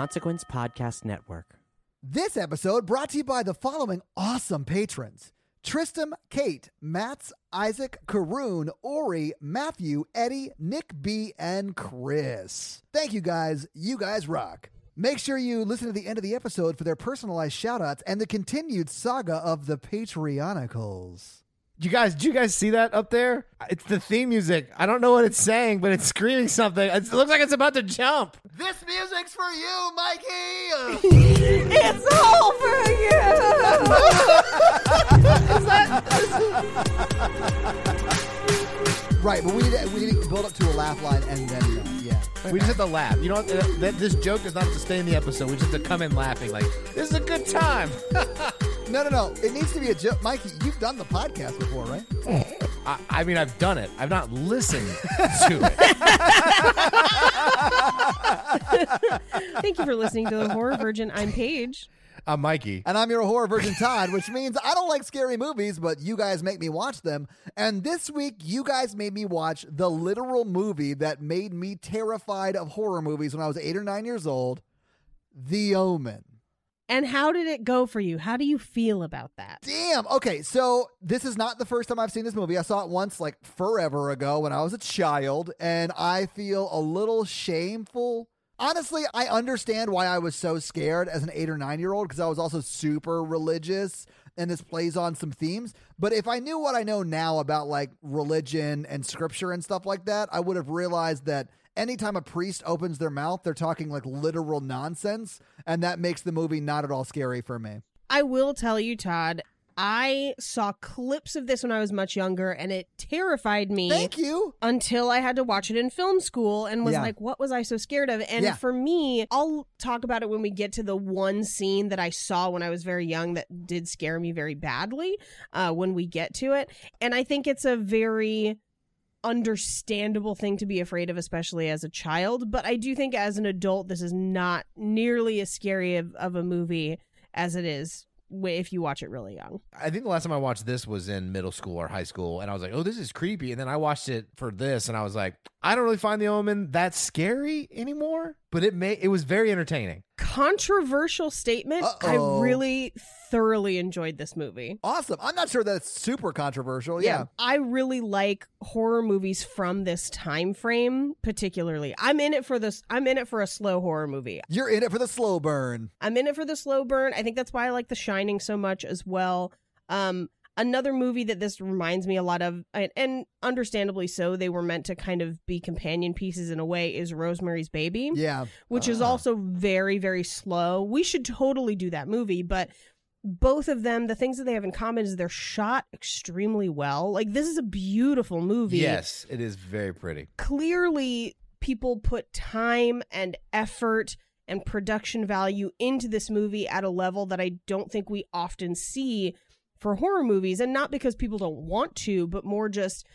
Consequence Podcast Network. This episode brought to you by the following awesome patrons Tristam, Kate, Mats, Isaac, Karoon, Ori, Matthew, Eddie, Nick B, and Chris. Thank you guys. You guys rock. Make sure you listen to the end of the episode for their personalized shoutouts and the continued saga of the Patreonicals. You guys, do you guys see that up there? It's the theme music. I don't know what it's saying, but it's screaming something. It looks like it's about to jump. This music's for you, Mikey! It's all for you. right, but we need, to, we need to build up to a laugh line and then, uh, yeah. We just have to laugh. You know what? Uh, that- This joke does not have to stay in the episode. We just have to come in laughing like, this is a good time. No, no, no. It needs to be a joke. Mikey, you've done the podcast before, right? I, I mean, I've done it. I've not listened to it. Thank you for listening to the Horror Virgin. I'm Paige. I'm Mikey. And I'm your horror virgin Todd, which means I don't like scary movies, but you guys make me watch them. And this week, you guys made me watch the literal movie that made me terrified of horror movies when I was eight or nine years old The Omen. And how did it go for you? How do you feel about that? Damn. Okay, so this is not the first time I've seen this movie. I saw it once, like forever ago when I was a child, and I feel a little shameful. Honestly, I understand why I was so scared as an eight or nine year old because I was also super religious and this plays on some themes. But if I knew what I know now about like religion and scripture and stuff like that, I would have realized that anytime a priest opens their mouth, they're talking like literal nonsense. And that makes the movie not at all scary for me. I will tell you, Todd, I saw clips of this when I was much younger and it terrified me. Thank you. until I had to watch it in film school and was Yeah. like, what was I so scared of? And Yeah. for me, I'll talk about it when we get to the one scene that I saw when I was very young that did scare me very badly uh, when we get to it. And I think it's a very understandable thing to be afraid of, especially as a child. But I do think as an adult, this is not nearly as scary of, of a movie as it is if you watch it really young. I think the last time I watched this was in middle school or high school, and I was like, "Oh, this is creepy." And then I watched it for this, and I was like, "I don't really find The Omen that scary anymore." But it may it was very entertaining. Controversial statement. I Uh-oh. really thoroughly enjoyed this movie. Awesome. I'm not sure that's super controversial. Yeah. I really like horror movies from this time frame particularly. I'm in it for this I'm in it for a slow horror movie. You're in it for the slow burn. I'm in it for the slow burn. I think that's why I like The Shining so much as well. Um another movie that this reminds me a lot of and, and understandably so they were meant to kind of be companion pieces in a way is Rosemary's Baby Yeah. which is Ah. also very very slow. We should totally do that movie, but both of them the things that they have in common is they're shot extremely well. Like this is a beautiful movie. Yes, it is very pretty. Clearly people put time and effort and production value into this movie at a level that I don't think we often see for horror movies and not because people don't want to, but more just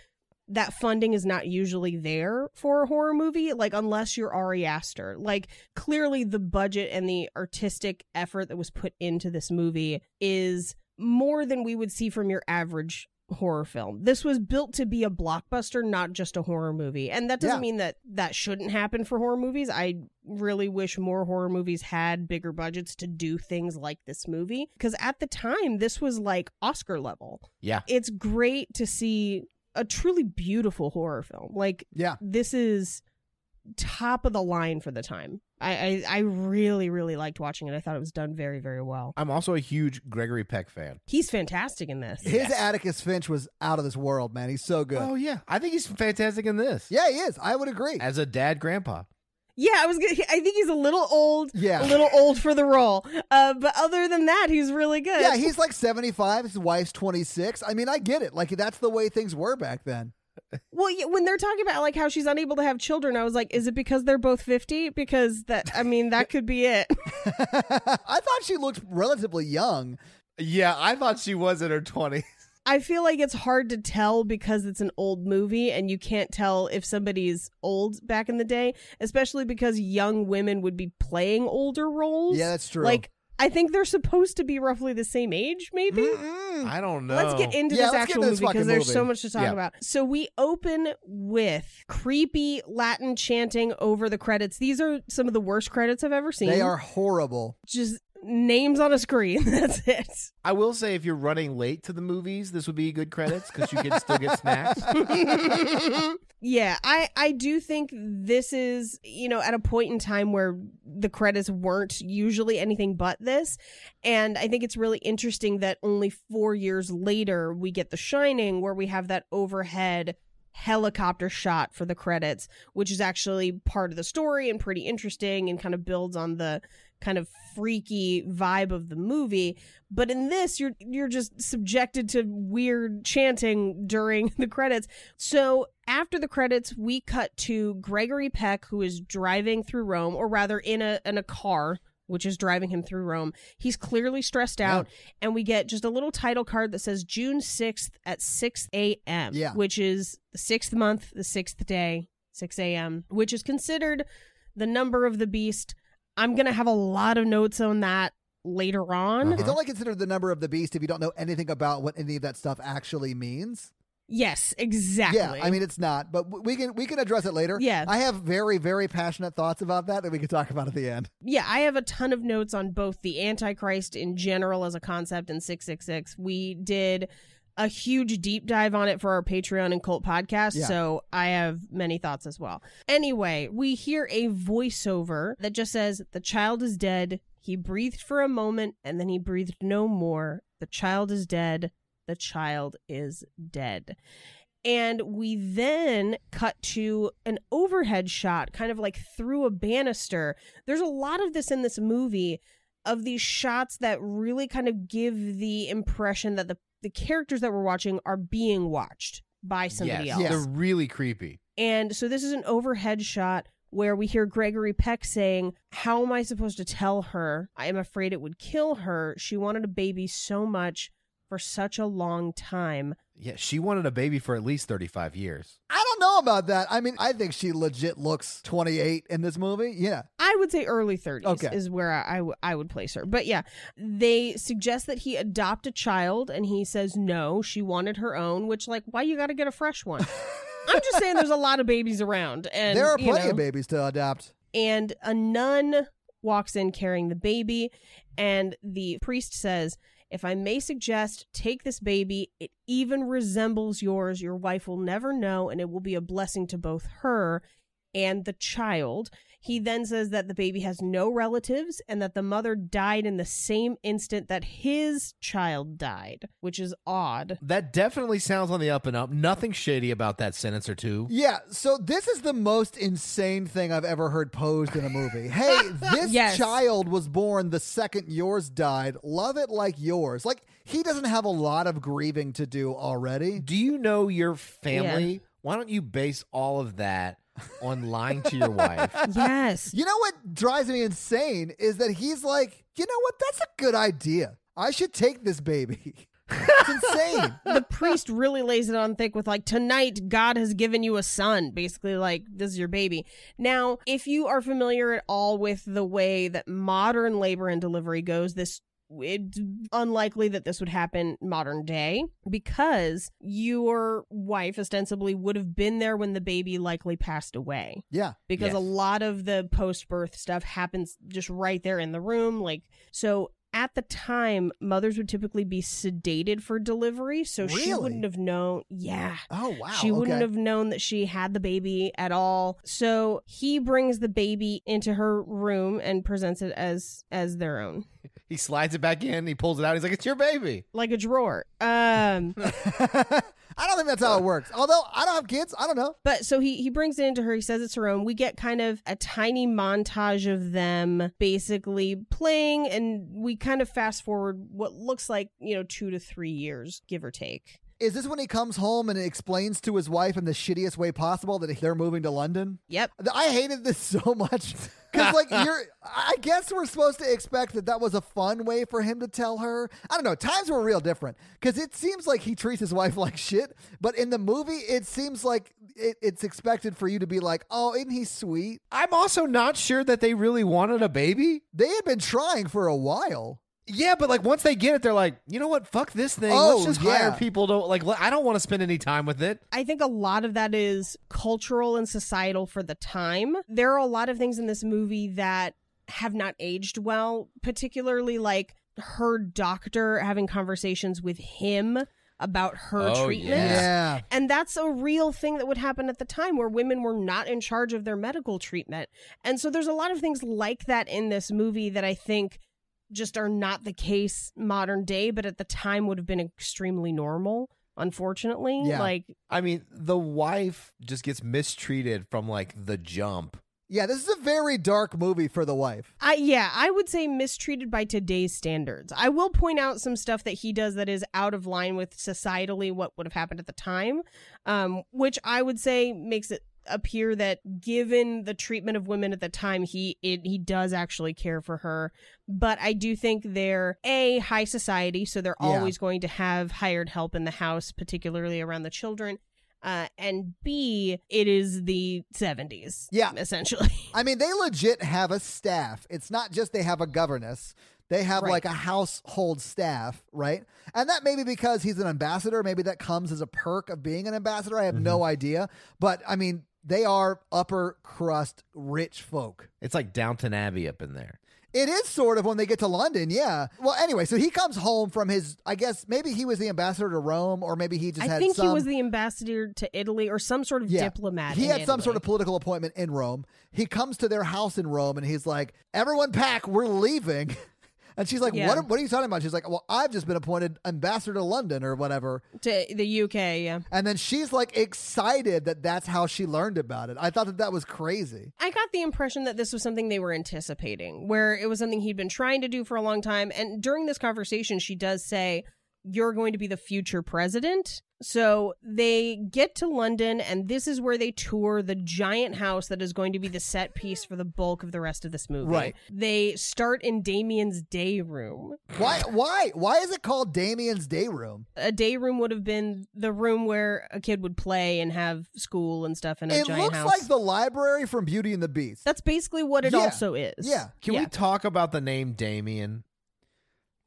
that funding is not usually there for a horror movie, like unless you're Ari Aster. Like clearly the budget and the artistic effort that was put into this movie is more than we would see from your average horror film. This was built to be a blockbuster, not just a horror movie. And that doesn't Yeah. mean that that shouldn't happen for horror movies. I really wish more horror movies had bigger budgets to do things like this movie because at the time this was like Oscar level Yeah. it's great to see a truly beautiful horror film. Like Yeah. this is top of the line for the time. I, I I really really liked watching it. I thought it was done very very well. I'm also a huge Gregory Peck fan. He's fantastic in this. His Atticus Finch was out of this world, man. He's so good. Oh yeah, I think he's fantastic in this. Yeah, he is. I would agree. As a dad, grandpa. Yeah, I was. Gonna, I think he's a little old. Yeah. a little old for the role. Uh, but other than that, he's really good. Yeah, he's like 75. His wife's 26. I mean, I get it. Like, that's the way things were back then. Well, yeah, when they're talking about like how she's unable to have children, I was like, is it because they're both fifty? Because that, I mean, that could be it. I thought she looked relatively young. Yeah, I thought she was in her 20s. I feel like it's hard to tell because it's an old movie and you can't tell if somebody's old back in the day, especially because young women would be playing older roles. Yeah, that's true. Like I think they're supposed to be roughly the same age, maybe. Mm-mm. I don't know. Let's get into Yeah, this let's actual into this movie because there's movie. so much to talk Yeah. about. So we open with creepy Latin chanting over the credits. These are some of the worst credits I've ever seen. They are horrible. just names on a screen. That's it. I will say, if you're running late to the movies, this would be good credits because you can still get snacks. yeah, I I do think this is, you know, at a point in time where the credits weren't usually anything but this. And I think it's really interesting that only 4 years later we get The Shining where we have that overhead helicopter shot for the credits, which is actually part of the story and pretty interesting and kind of builds on the kind of freaky vibe of the movie. But in this, you're you're just subjected to weird chanting during the credits. So after the credits, we cut to Gregory Peck, who is driving through Rome, or rather in a in a car. Which is driving him through Rome. He's clearly stressed out, and we get just a little title card that says June 6th at 6 a.m., Yeah. which is the sixth month, the sixth day, 6 a.m., which is considered the number of the beast. I'm going to have a lot of notes on that later on. Uh-huh. It's only considered the number of the beast if you don't know anything about what any of that stuff actually means. Yes, exactly. Yeah, I mean it's not, but we can we can address it later. Yeah. I have very very passionate thoughts about that that we can talk about at the end. yeah, I have a ton of notes on both the Antichrist in general as a concept and 666. We did a huge deep dive on it for our Patreon and Cult podcast, Yeah. so I have many thoughts as well. Anyway, we hear a voiceover that just says, The child is dead. He breathed for a moment and then he breathed no more. The child is dead. The child is dead. And we then cut to an overhead shot, kind of like through a banister. There's a lot of this in this movie of these shots that really kind of give the impression that the, the characters that we're watching are being watched by somebody yes, else. Yes. they're really creepy. And so this is an overhead shot where we hear Gregory Peck saying, How am I supposed to tell her? I am afraid it would kill her. She wanted a baby so much for such a long time. Yeah, she wanted a baby for at least 35 years. I don't know about that. I mean, I think she legit looks 28 in this movie. Yeah. I would say early 30s Okay. is where I, I, w- I would place her. But yeah, they suggest that he adopt a child, and he says no, she wanted her own, which, like, why you got to get a fresh one? I'm just saying there's a lot of babies around. and there are you plenty know, of babies to adopt. and a nun walks in carrying the baby and the priest says if i may suggest take this baby. It even resembles yours. Your wife will never know and it will be a blessing to both her and the child he then says that the baby has no relatives and that the mother died in the same instant that his child died which is odd That definitely sounds on the up and up. Nothing shady about that sentence or two. Yeah, so this is the most insane thing I've ever heard posed in a movie. Hey, this Yes. child was born the second yours died. Love it like yours. Like, he doesn't have a lot of grieving to do already. Do you know your family? Why don't you base all of that on lying to your wife? yes You know what drives me insane is that he's like, you know what? That's a good idea. I should take this baby. it's insane. the priest really lays it on thick with like tonight god has given you a son basically like this is your baby now if you are familiar at all with the way that modern labor and delivery goes this it's unlikely that this would happen modern day because your wife ostensibly would have been there when the baby likely passed away Yeah. because a lot of the post birth stuff happens just right there in the room. Like, so at the time, mothers would typically be sedated for delivery. So she wouldn't have known. Yeah. Oh, wow. She wouldn't have known that she had the baby at all. So he brings the baby into her room and presents it as as their own, He slides it back in, he pulls it out, he's like, It's your baby. like a drawer. Um, I don't think that's how it works. Although I don't have kids. I don't know. But so he he brings it into her. He says it's her own. We get kind of a tiny montage of them basically playing, and we kind of fast forward what looks like you know two to three years, give or take. Is this when he comes home and explains to his wife in the shittiest way possible that they're moving to London? Yep. I hated this so much because, like, you're. I guess we're supposed to expect that that was a fun way for him to tell her. I don't know. Times were real different because it seems like he treats his wife like shit, but in the movie, it seems like it, it's expected for you to be like, oh, isn't he sweet? I'm also not sure that they really wanted a baby. They had been trying for a while. Yeah, but like once they get it, they're like, you know what? Fuck this thing. Oh, Let's just yeah. hire people to like. I don't want to spend any time with it. I think a lot of that is cultural and societal for the time. There are a lot of things in this movie that have not aged well, particularly like her doctor having conversations with him about her Oh, treatment. Yeah. Yeah. And that's a real thing that would happen at the time where women were not in charge of their medical treatment. And so there's a lot of things like that in this movie that I think just are not the case modern day, but at the time would have been extremely normal, unfortunately. Yeah. Like I mean, the wife just gets mistreated from like the jump. Yeah, this is a very dark movie for the wife. I yeah, I would say mistreated by today's standards. I will point out some stuff that he does that is out of line with societally what would have happened at the time, um, which I would say makes it appear that given the treatment of women at the time, he it, he does actually care for her. But I do think they're a high society, so they're Yeah. always going to have hired help in the house, particularly around the children. Uh, and B, it is the 70s. Yeah. Essentially. I mean, they legit have a staff. It's not just they have a governess. They have Right. like a household staff, right? And that may be because he's an ambassador. Maybe that comes as a perk of being an ambassador. I have no idea. But I mean, they are upper crust rich folk. It's like Downton Abbey up in there. It is sort of when they get to London, yeah. Well, anyway, so he comes home from his. I guess maybe he was the ambassador to Rome, or maybe he just had. I had think some. he was the ambassador to Italy or some sort of Yeah. diplomat. He in had some sort of political appointment in Rome. He comes to their house in Rome and he's like, "Everyone pack, we're leaving." And she's like, Yeah. "What? What are you talking about?" She's like, "Well, I've just been appointed ambassador to London or whatever." to the UK. Yeah, And then she's like excited that that's how she learned about it. I thought that that was crazy. I got the impression that this was something they were anticipating, where it was something he'd been trying to do for a long time. And during this conversation, she does say, "You're going to be the future president." So they get to London, and this is where they tour the giant house that is going to be the set piece for the bulk of the rest of this movie. Right. They start in Damien's day room. Why? Why? Why is it called Damien's Day Room? a day room would have been the room where a kid would play and have school and stuff in a It giant looks house. like the library from Beauty and the Beast. That's basically what it Yeah. also is. Yeah. Can Yeah. we talk about the name Damien?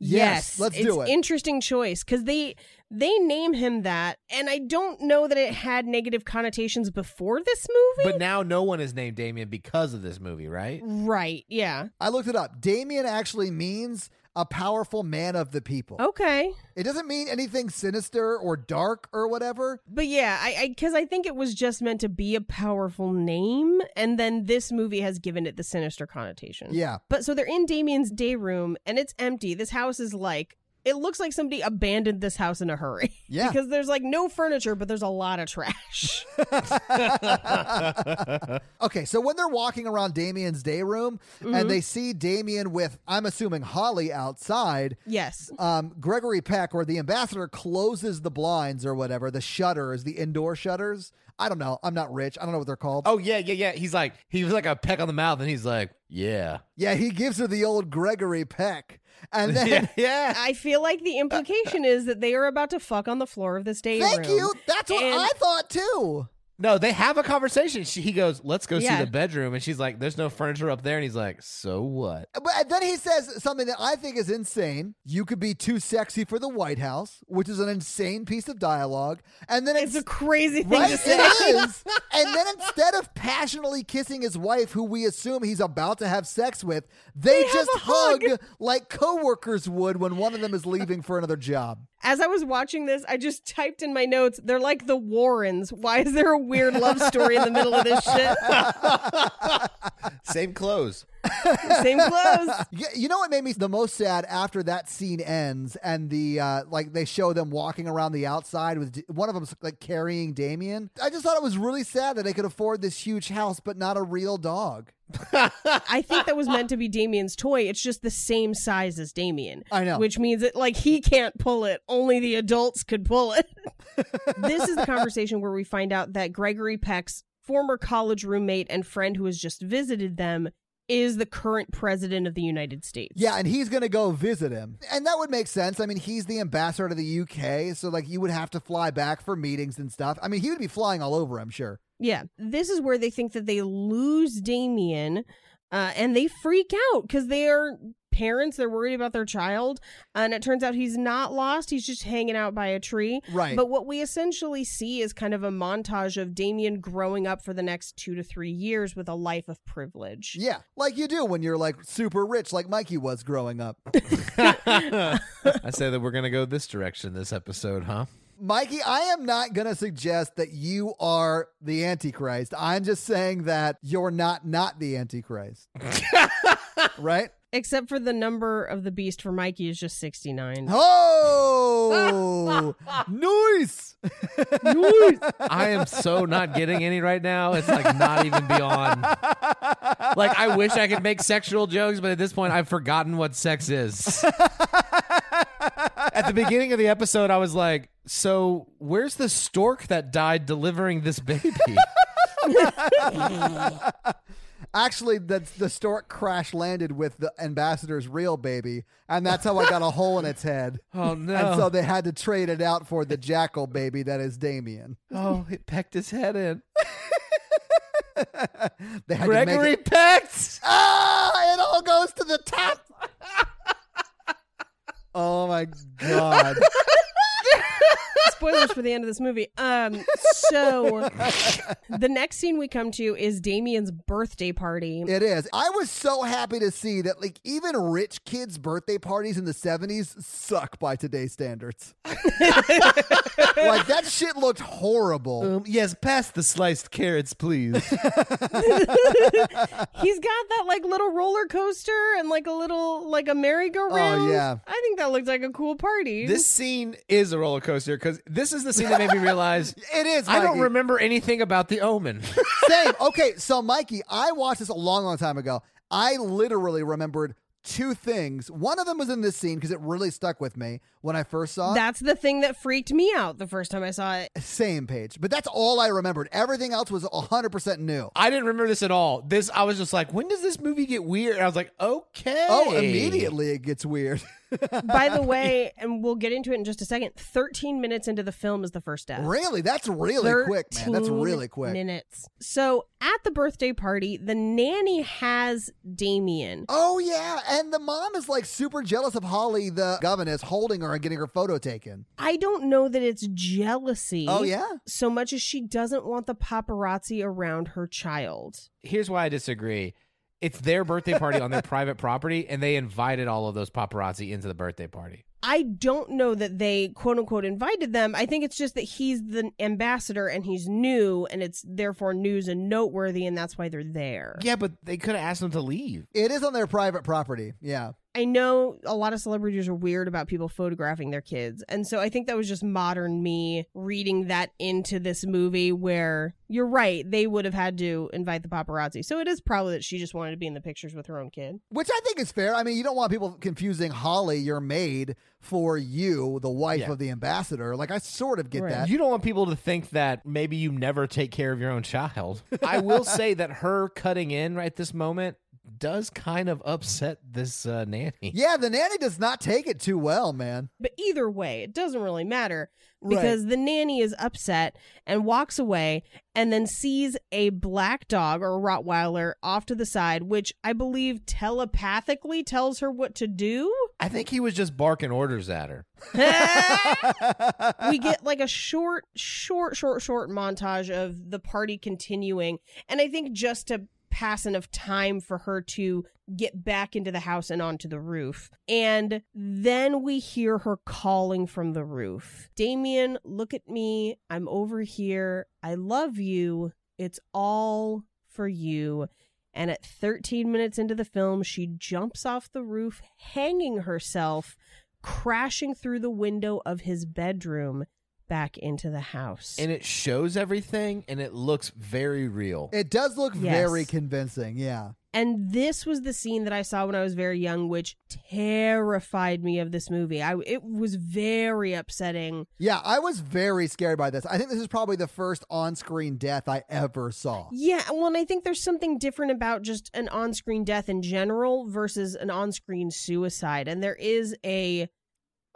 Yes, let's do it. Interesting choice because they they name him that, and I don't know that it had negative connotations before this movie. But now no one is named Damien because of this movie, right? right? Yeah. I looked it up. Damien actually means a powerful man of the people. Okay. It doesn't mean anything sinister or dark or whatever. But yeah, I because I, think it was just meant to be a powerful name, and then this movie has given it the sinister connotation. Yeah. But so they're in Damien's day room and it's empty. This house is like it looks like somebody abandoned this house in a hurry. Yeah. because there's like no furniture, but there's a lot of trash. Okay, so when they're walking around Damien's day room Mm-hmm. and they see Damien with, I'm assuming, Holly outside, yes. um, Gregory Peck or the ambassador closes the blinds or whatever, the shutters, the indoor shutters. I don't know. I'm not rich. I don't know what they're called. Oh yeah, yeah, yeah. He's like he was like a peck on the mouth, and he's like, yeah, Yeah, he gives her the old Gregory Peck. And then, yeah, yeah. I feel like the implication is that they are about to fuck on the floor of this day thank room. you. That's what And- I thought too. No, they have a conversation. She, he goes, "Let's go Yeah. see the bedroom," and she's like, "There's no furniture up there," and he's like, "So what?" Uh, but uh, then he says something that I think is insane. You could be too sexy for the White House, which is an insane piece of dialogue. And then It's it's a crazy thing Right, to say. it is. And then instead of passionately kissing his wife, who we assume he's about to have sex with, they, have just a hug. hug like coworkers would when one of them is leaving for another job. As I was watching this, I just typed in my notes, they're like the Warrens. Why is there a weird love story in the middle of this shit? Same clothes. Same clothes. Y- You know what made me the most sad after that scene ends and the uh, like they show them walking around the outside with one of them like carrying Damien. I just thought it was really sad that they could afford this huge house but not a real dog. I think that was meant to be Damien's toy. It's just the same size as Damien. I know. Which means that like he can't pull it. Only the adults could pull it. this is the conversation where we find out that Gregory Peck's former college roommate and friend who has just visited them is the current president of the United States. Yeah, and he's going to go visit him. And that would make sense. I mean, he's the ambassador to the UK, so like you would have to fly back for meetings and stuff. I mean, he would be flying all over, I'm sure. Yeah. This is where they think that they lose Damien uh, and they freak out because they are parents. They're worried about their child. And it turns out he's not lost. He's just hanging out by a tree. Right. But what we essentially see is kind of a montage of Damien growing up for the next two to three years with a life of privilege. Yeah, like you do when you're like super rich, like Mikey was growing up. I say that we're gonna go this direction this episode, huh? Mikey, I am not going to suggest that you are the Antichrist. I'm just saying that you're not not the Antichrist. right? Except for the number of the beast for Mikey is just 69. Oh, nice. I am so not getting any right now. It's like not even beyond. Like I wish I could make sexual jokes, but at this point I've forgotten what sex is. At the beginning of the episode, I was like, "So where's the stork that died delivering this baby?" Actually, the, the stork crash landed with the ambassador's real baby, and that's how I got a hole in its head. Oh no! And so they had to trade it out for the jackal baby that is Damien. oh, it pecked his head in. They had to Gregory make it. pecked. Ah, it all goes to the top. Oh my god! Spoilers for the end of this movie. Um, so the next scene we come to is Damien's birthday party. It is. I was so happy to see that, like, even rich kids' birthday parties in the 70s suck by today's standards. like, that shit looked horrible. Um, yes, pass the sliced carrots, please. He's got that like little roller coaster and like a little like a merry-go-round. Oh, yeah. I think that looks like a cool party. this scene is a roller coaster because this is the scene that made me realize It is. I don't Mikey. remember anything about the Omen. Same. Okay, so Mikey, I watched this a long, long time ago. I literally remembered two things. One of them was in this scene because it really stuck with me when I first saw it. That's the thing that freaked me out the first time I saw it. Same page. But that's all I remembered. Everything else was 100% new. I didn't remember this at all. This I was just like, when does this movie get weird? And I was like, okay. Oh, immediately it gets weird. By the way, and we'll get into it in just a second. Thirteen minutes into the film is the first death. really? That's really quick, man. That's really quick. Minutes. So at the birthday party, the nanny has Damien. Oh, yeah. And the mom is like super jealous of Holly, the governess, holding her and getting her photo taken. I don't know that it's jealousy. Oh, yeah? So much as she doesn't want the paparazzi around her child. Here's why I disagree. It's their birthday party on their private property, and they invited all of those paparazzi into the birthday party. I don't know that they quote unquote invited them. I think it's just that he's the ambassador and he's new and it's therefore news and noteworthy and that's why they're there. Yeah, but they could have asked them to leave. It is on their private property. Yeah. I know a lot of celebrities are weird about people photographing their kids. And so I think that was just modern me reading that into this movie where you're right, they would have had to invite the paparazzi. So it is probably that she just wanted to be in the pictures with her own kid. Which I think is fair. I mean, you don't want people confusing Holly, your maid, for you, the wife Yeah. of the ambassador. Like, I sort of get Right. that. You don't want people to think that maybe you never take care of your own child. I will say that her cutting in right this moment does kind of upset this uh, nanny. yeah, the nanny does not take it too well, man. But either way, it doesn't really matter Right. because the nanny is upset and walks away and then sees a black dog or a Rottweiler off to the side, which I believe telepathically tells her what to do. I think he was just barking orders at her. we get like a short, short, short, short montage of the party continuing. And I think just to pass enough time for her to get back into the house and onto the roof. And then we hear her calling from the roof Damien, look at me. I'm over here. I love you. It's all for you. And at 13 minutes into the film, she jumps off the roof, hanging herself, crashing through the window of his bedroom back into the house. And it shows everything and it looks very real. It does look Yes. very convincing. Yeah. And this was the scene that I saw when I was very young, which terrified me of this movie. I it was very upsetting. Yeah, I was very scared by this. I think this is probably the first on-screen death I ever saw. Yeah, well, and I think there's something different about just an on-screen death in general versus an on-screen suicide, and there is a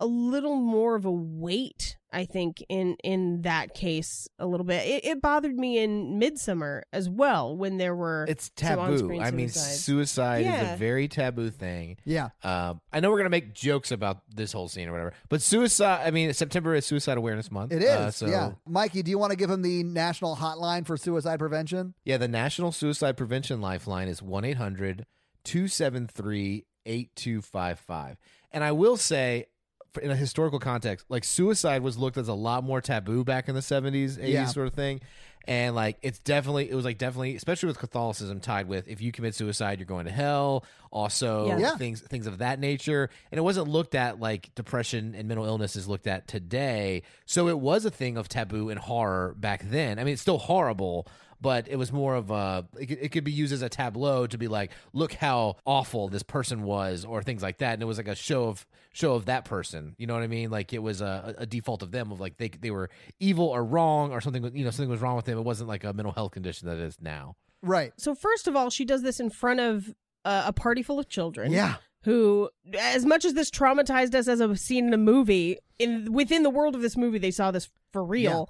a little more of a weight i think in in that case a little bit it, it bothered me in Midsommar as well when there were It's taboo. on-screen I mean, suicides. suicide is a very taboo thing. Yeah. Um, I know we're gonna make jokes about this whole scene or whatever, but suicide. I mean, September is Suicide Awareness Month. It is. Uh, so yeah. Mikey, do you want to give him the national hotline for suicide prevention? Yeah, the National Suicide Prevention Lifeline is 1 800 273 8255. And I will say, for- in a historical context, like suicide was looked as a lot more taboo back in the 70s, 80s Yeah. sort of thing. And like, it's definitely, it was like definitely, especially with Catholicism tied with if you commit suicide, you're going to hell. Also, Yeah. Yeah. things things of that nature. And it wasn't looked at like depression and mental illness is looked at today. So it was a thing of taboo and horror back then. I mean, it's still horrible, but it was more of a it could, it could be used as a tableau to be like look how awful this person was or things like that. And it was like a show of show of that person. You know what i mean? Like it was a, a default of them of like they they were evil or wrong or something you know something was wrong with them. It wasn't like a mental health condition that it is now. Right. so first of all she does this in front of uh, a party full of children Yeah. who as much as this traumatized us as a scene in a movie in within the world of this movie they saw this for real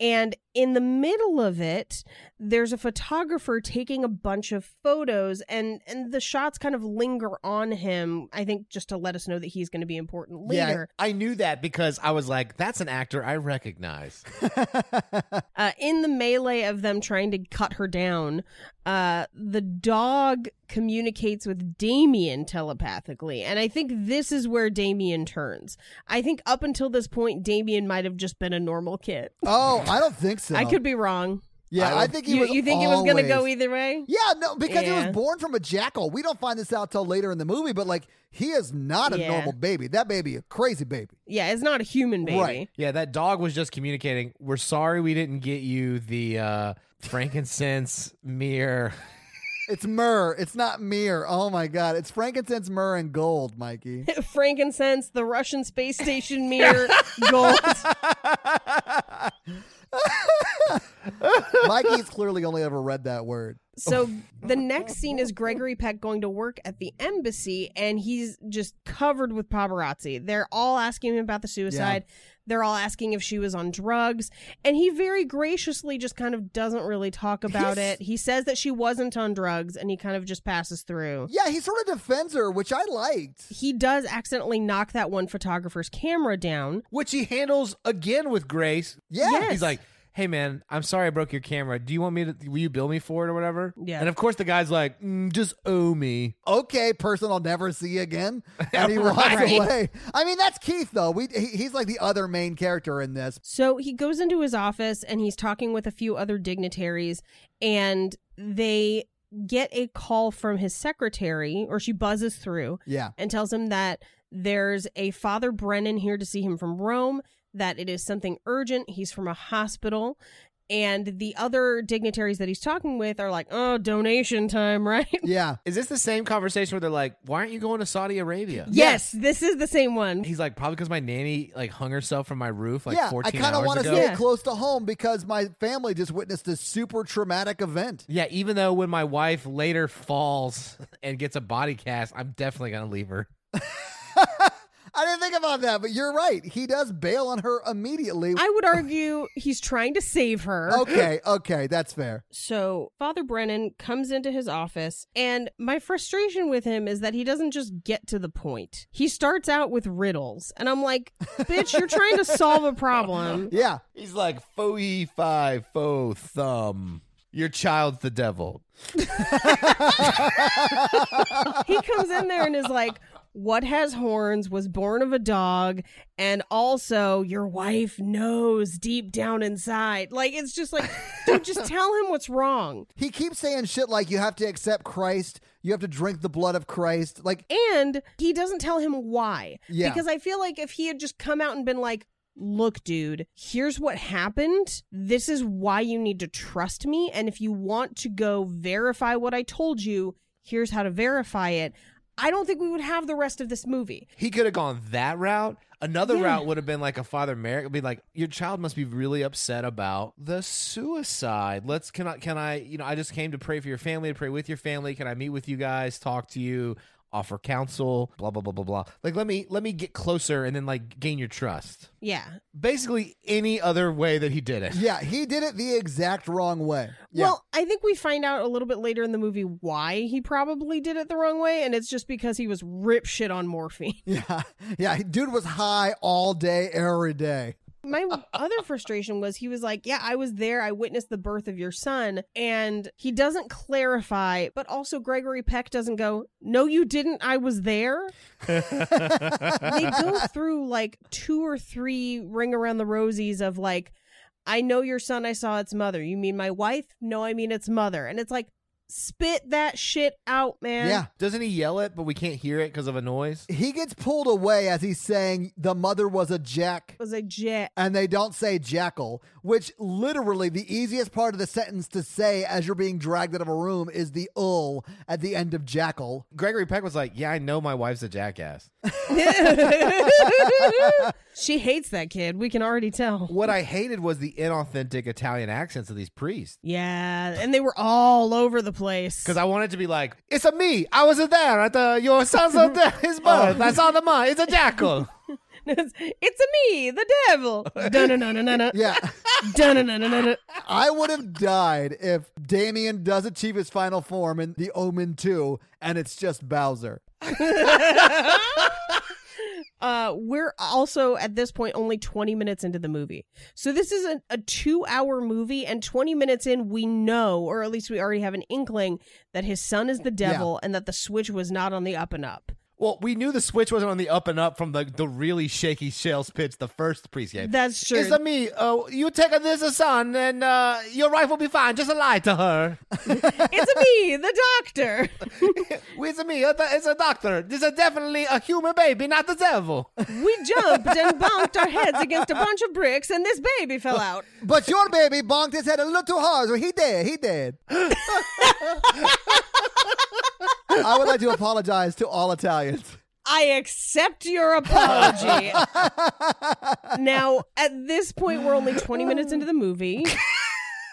and in the middle of it there's a photographer taking a bunch of photos and and the shots kind of linger on him i think just to let us know that he's going to be important Yeah. later i knew that because i was like that's an actor i recognize uh, in the melee of them trying to cut her down, uh, the dog communicates with Damien telepathically. And I think this is where Damien turns. I think up until this point, Damien might have just been a normal kid. oh, I don't think so. I could be wrong. Yeah, I I, think he You, was you think it was going to go either way? Yeah, no, because he was born from a jackal. We don't find this out till later in the movie, but like he is not a Yeah. normal baby. That baby, a crazy baby. Yeah, it's not a human baby. Right. yeah that dog was just communicating we're sorry we didn't get you the uh frankincense mirror It's myrrh. It's not myrrh. Oh my god, it's frankincense, myrrh, and gold, Mikey. Frankincense, the Russian space station mirror, gold. Mikey's clearly only ever read that word. So the next scene is Gregory Peck going to work at the embassy, and he's just covered with paparazzi. They're all asking him about the suicide. They're all asking if she was on drugs, and he very graciously just kind of doesn't really talk about it. He says that she wasn't on drugs, and he kind of just passes through. Yeah, he sort of defends her, which I liked. He does accidentally knock that one photographer's camera down. which he handles again with grace Yeah. Yes. He's like, "Hey man, I'm sorry I broke your camera. Do you want me to? Will you bill me for it or whatever?" Yeah. And of course the guy's like, mm, "Just owe me." Okay, person I'll never see again, and he walks Right. away. I mean, that's Keith though. We he, he's like the other main character in this. So he goes into his office and he's talking with a few other dignitaries, and they get a call from his secretary, or she buzzes through Yeah, and tells him that there's a Father Brennan here to see him from Rome, that it is something urgent. He's from a hospital. And the other dignitaries that he's talking with are like, oh, donation time, right? yeah. Is this the same conversation where they're like, "Why aren't you going to Saudi Arabia?" yes, this is the same one. He's like, "Probably because my nanny like hung herself from my roof like yeah, I 14 kind of hours want to ago." stay Yeah. close to home because my family just witnessed a super traumatic event. Yeah, even though when my wife later falls and gets a body cast, I'm definitely gonna leave her. I didn't think about that, but you're right. He does bail on her immediately. I would argue he's trying to save her. okay, okay, that's fair. So Father Brennan comes into his office, and my frustration with him is that he doesn't just get to the point. He starts out with riddles, and I'm like, bitch, you're trying to solve a problem. Yeah, He's like, "Faux e five, faux thumb. Your child's the devil." He comes in there and is like, what has horns, was born of a dog, and also your wife knows deep down inside. Like, it's just like, dude, just tell him what's wrong. he keeps saying shit like you have to accept Christ, you have to drink the blood of Christ. Like, And he doesn't tell him why. Yeah. Because I feel like if he had just come out and been like, look, dude, here's what happened. This is why you need to trust me. And if you want to go verify what I told you, Here's how to verify it. I don't think we would have the rest of this movie. He could have gone that route. Another Yeah. route would have been like a Father Merrick would be like, your child must be really upset about the suicide. Let's can I can I you know I just came to pray for your family, to pray with your family. Can I meet with you guys, talk to you, offer counsel, blah blah blah blah blah. Like let me let me get closer and then like gain your trust. Yeah. Basically any other way that he did it. Yeah, he did it the exact wrong way. Yeah. Well, I think we find out a little bit later in the movie why he probably did it the wrong way, and it's just because he was rip shit on morphine. yeah, yeah. Dude was high all day, every day. My other frustration was he was like, Yeah, I was there. I witnessed the birth of your son. And he doesn't clarify, but also Gregory Peck doesn't go, No, you didn't. I was there. they go through like two or three ring around the rosies of like, I know your son. I saw its mother. You mean my wife? No, I mean its mother. And it's like, spit that shit out, man. Yeah. Doesn't he yell it, but we can't hear it because of a noise? He gets pulled away as he's saying the mother was a jack. Was a jet. And they don't say jackal, which literally the easiest part of the sentence to say as you're being dragged out of a room is the ul at the end of jackal. Gregory Peck was like, Yeah, I know my wife's a jackass. she hates that kid. We can already tell. What I hated was the inauthentic Italian accents of these priests. Yeah, and they were all over the place. Because I wanted to be like, it's a me. I was there at the, your son's oh. the, his birth. I saw the man. It's a jackal. it's, it's a me, the devil. Dun-dun-dun-dun-dun. Yeah. Dun-dun-dun-dun-dun. I would have died if Damien does achieve his final form in The Omen 2 and it's just Bowser. Uh, we're also at this point only 20 minutes into the movie. So this is a, a two hour movie, and 20 minutes in, we know, or at least we already have an inkling, that his son is the devil and that the switch was not on the up and up. Well, we knew the switch wasn't on the up and up from the, the really shaky sales pitch the first priest gave. That's true. It's a me. Oh, you take this a son, and uh, your wife will be fine. Just lie to her. it's a me, the doctor. it's a me. It's a doctor. This is definitely a human baby, not the devil. We jumped and bonked our heads against a bunch of bricks, and this baby fell out. But your baby bonked his head a little too hard, so he dead. He dead. I would like to apologize to all Italians. I accept your apology. now, at this point, we're only 20 minutes into the movie.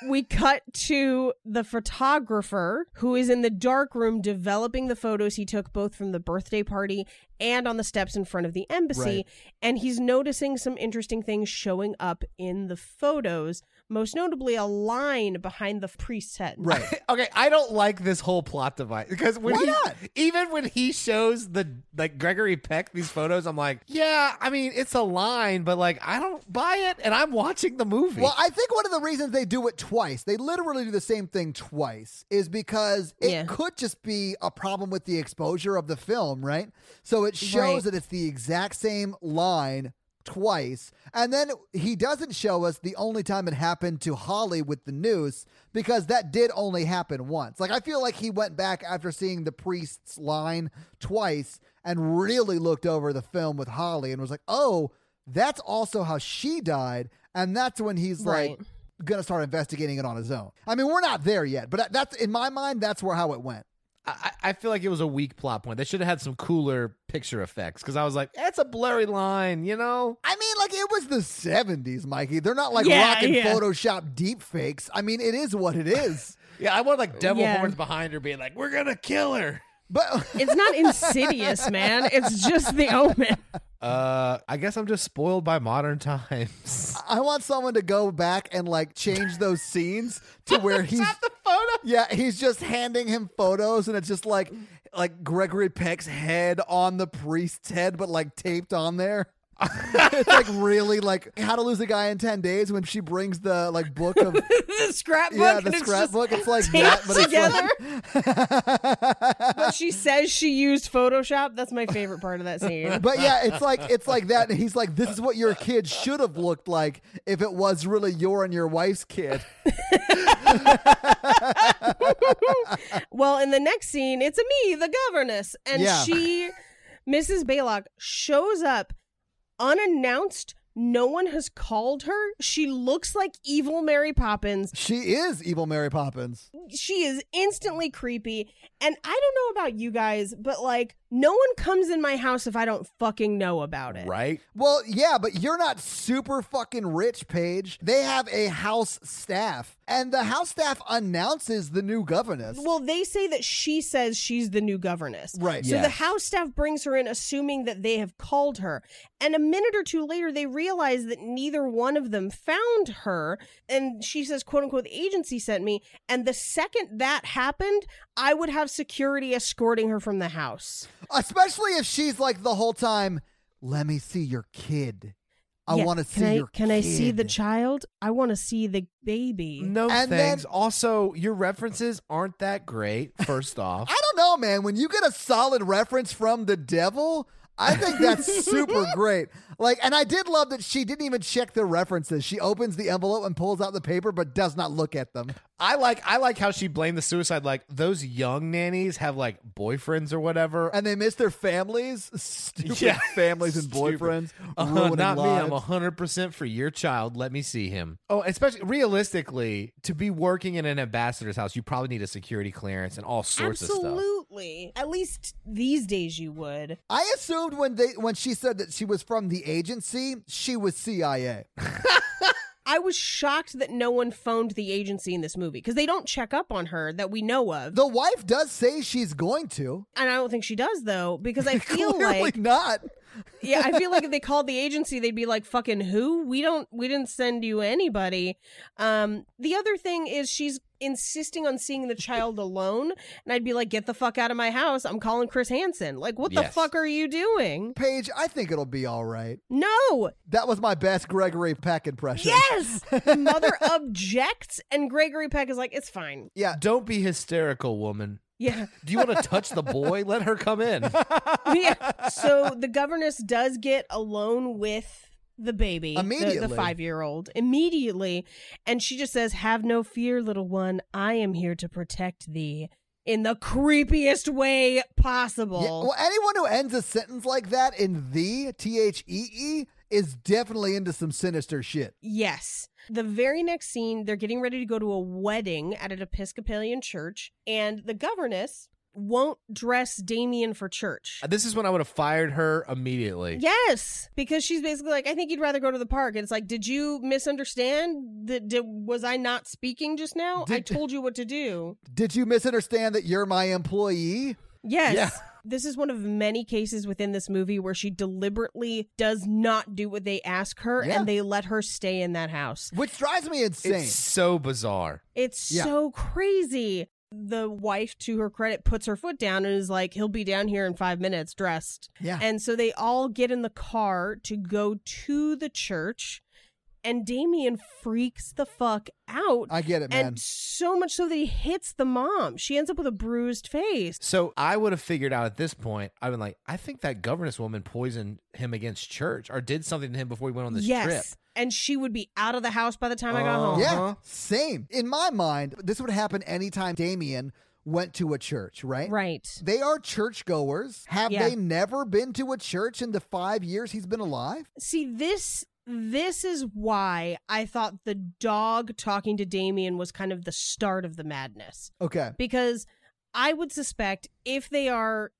We cut to the photographer who is in the dark room developing the photos he took both from the birthday party and on the steps in front of the embassy. Right. And he's noticing some interesting things showing up in the photos, most notably a line behind the priest's head. Right. okay, I don't like this whole plot device because when Why he, not? even when he shows the like Gregory Peck these photos, I'm like, yeah, I mean it's a line, but like I don't buy it, and I'm watching the movie. Well, I think one of the reasons they do it twice, they literally do the same thing twice, is because it Yeah. could just be a problem with the exposure of the film, right? So it shows Right. that it's the exact same line twice. And then he doesn't show us the only time it happened to Holly with the noose because that did only happen once. Like I feel like he went back after seeing the priest's line twice and really looked over the film with Holly and was like, "Oh, that's also how she died." And that's when he's like gonna start investigating it on his own. I mean, we're not there yet, but that's in my mind. That's where how it went. I, I feel like it was a weak plot point. They should have had some cooler picture effects because I was like, that's a blurry line, you know. I mean, like it was the '70s, Mikey. They're not like Yeah, rocking yeah. Photoshop deep fakes. I mean, it is what it is. Yeah, I want like devil Yeah. horns behind her, being like, we're gonna kill her. but It's not insidious, man. It's just the omen. Uh, I guess I'm just spoiled by modern times. I want someone to go back and like change those scenes to where he's the photo. yeah, he's just handing him photos, and it's just like like Gregory Peck's head on the priest's head, but like taped on there. It's like really like how to lose a guy in 10 days when she brings the like book of the scrapbook. yeah the it's scrapbook it's like that but it's together. like but she says she used Photoshop. That's my favorite part of that scene. but yeah it's like it's like that and he's like this is what your kid should have looked like if it was really your and your wife's kid well, in the next scene, it's a me, the governess, and Yeah. she, Mrs. Baylock, shows up unannounced. no one has called her. She looks like evil Mary Poppins. She is evil Mary Poppins. She is instantly creepy. And I don't know about you guys, but like, no one comes in my house if I don't fucking know about it. Right? Well, yeah, but you're not super fucking rich, Paige. They have a house staff, and the house staff announces the new governess. Well, they say that she says she's the new governess. Right. So the house staff brings her in, assuming that they have called her. And a minute or two later, they realize that neither one of them found her. And she says, quote unquote, the agency sent me. And the second that happened, I would have security escorting her from the house. Especially if she's like the whole time, let me see your kid. I Yeah, want to see I, your Can I see the child? I want to see the baby. No And thanks. then- also, your references aren't that great, first off. I don't know, man. When you get a solid reference from the devil, I think that's super great. Like, and I did love that she didn't even check the references. She opens the envelope and pulls out the paper, but does not look at them. I like I like how she blamed the suicide like those young nannies have like boyfriends or whatever. And they miss their families, stupid Yeah. families and Stupid. boyfriends. Uh, ruining not me. I'm lives. hundred percent for your child. Let me see him. Oh, especially realistically, to be working in an ambassador's house, you probably need a security clearance and all sorts of stuff. Absolutely. At least these days you would. I assumed when they when she said that she was from the agency, she was CIA. I was shocked that no one phoned the agency in this movie because they don't check up on her that we know of. The wife does say she's going to. and I don't think she does though because I feel like not. yeah, I feel like if they called the agency they'd be like fucking who? We don't we didn't send you anybody. Um the other thing is she's insisting on seeing the child alone and I'd be like get the fuck out of my house. I'm calling Chris Hansen. Like what the fuck are you doing? Paige, I think it'll be all right. No. That was my best Gregory Peck impression. Yes. Mother objects and Gregory Peck is like it's fine. Yeah. Don't be hysterical, woman. Yeah. Do you want to touch the boy? Let her come in. yeah. So the governess does get alone with the baby, the- the, five year old, immediately. And she just says, Have no fear, little one. I am here to protect thee in the creepiest way possible. Yeah, well, anyone who ends a sentence like that in the T H E E is definitely into some sinister shit. Yes. The very next scene, they're getting ready to go to a wedding at an Episcopalian church, and the governess won't dress Damien for church. Uh, this is when I would have fired her immediately. Yes, because she's basically like, I think you'd rather go to the park. And it's like, did you misunderstand? That did, was I not speaking just now? I told you what to do. Did you misunderstand that you're my employee? Yes. Yeah. This is one of many cases within this movie where she deliberately does not do what they ask her Yeah. and they let her stay in that house. Which drives me insane. It's so bizarre. It's Yeah. so crazy. The wife, to her credit, puts her foot down and is like, he'll be down here in five minutes dressed. yeah. And so they all get in the car to go to the church, and Damien freaks the fuck out. I get it, man. and so much so that he hits the mom. She ends up with a bruised face. So I would have figured out at this point, I've been like, I think that governess woman poisoned him against church or did something to him before he went on this yes. trip. And she would be out of the house by the time I got home. yeah, Uh-huh. same. In my mind, this would happen anytime Damien went to a church, right? Right. They are churchgoers. Have Yeah. they never been to a church in the five years he's been alive? See, this this is why I thought the dog talking to Damien was kind of the start of the madness. Okay. because I would suspect if they are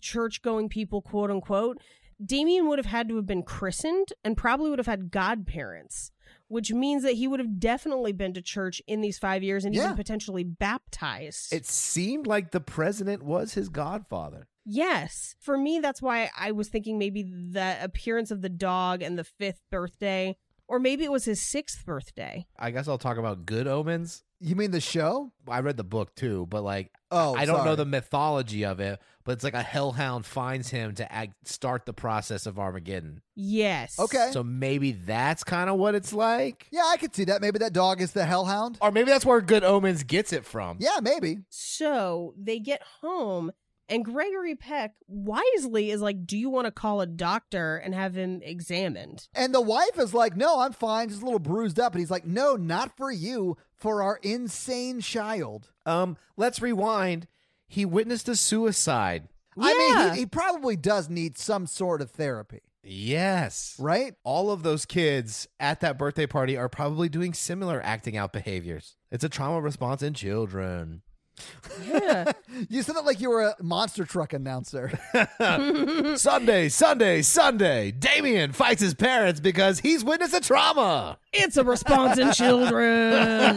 church going people, quote unquote, Damien would have had to have been christened and probably would have had godparents, which means that he would have definitely been to church in these five years and Yeah. even potentially baptized. It seemed like the president was his godfather. Yes. For me, that's why I was thinking maybe the appearance of the dog and the fifth birthday, or maybe it was his sixth birthday. I guess I'll talk about good omens. You mean the show? I read the book too, but like Oh, I don't know the mythology of it, but it's like a hellhound finds him to act, start the process of Armageddon. Yes. Okay. So maybe that's kind of what it's like. Yeah, I could see that. Maybe that dog is the hellhound. Or maybe that's where Good Omens gets it from. Yeah, maybe. So they get home, and Gregory Peck wisely is like, Do you want to call a doctor and have him examined? And the wife is like, "No, I'm fine, just a little bruised up." And he's like, "No, not for you, for our insane child." Um, let's rewind. He witnessed a suicide. Yeah. I mean, he, he probably does need some sort of therapy. Yes. right? All of those kids at that birthday party are probably doing similar acting out behaviors. It's a trauma response in children. Yeah. You said it like you were a monster truck announcer. Sunday, Sunday, Sunday. Damien fights his parents because he's witnessed a trauma. it's a response in children.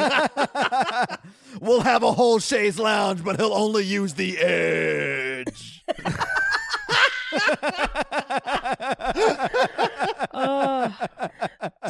we'll have a whole chaise lounge, but he'll only use the edge.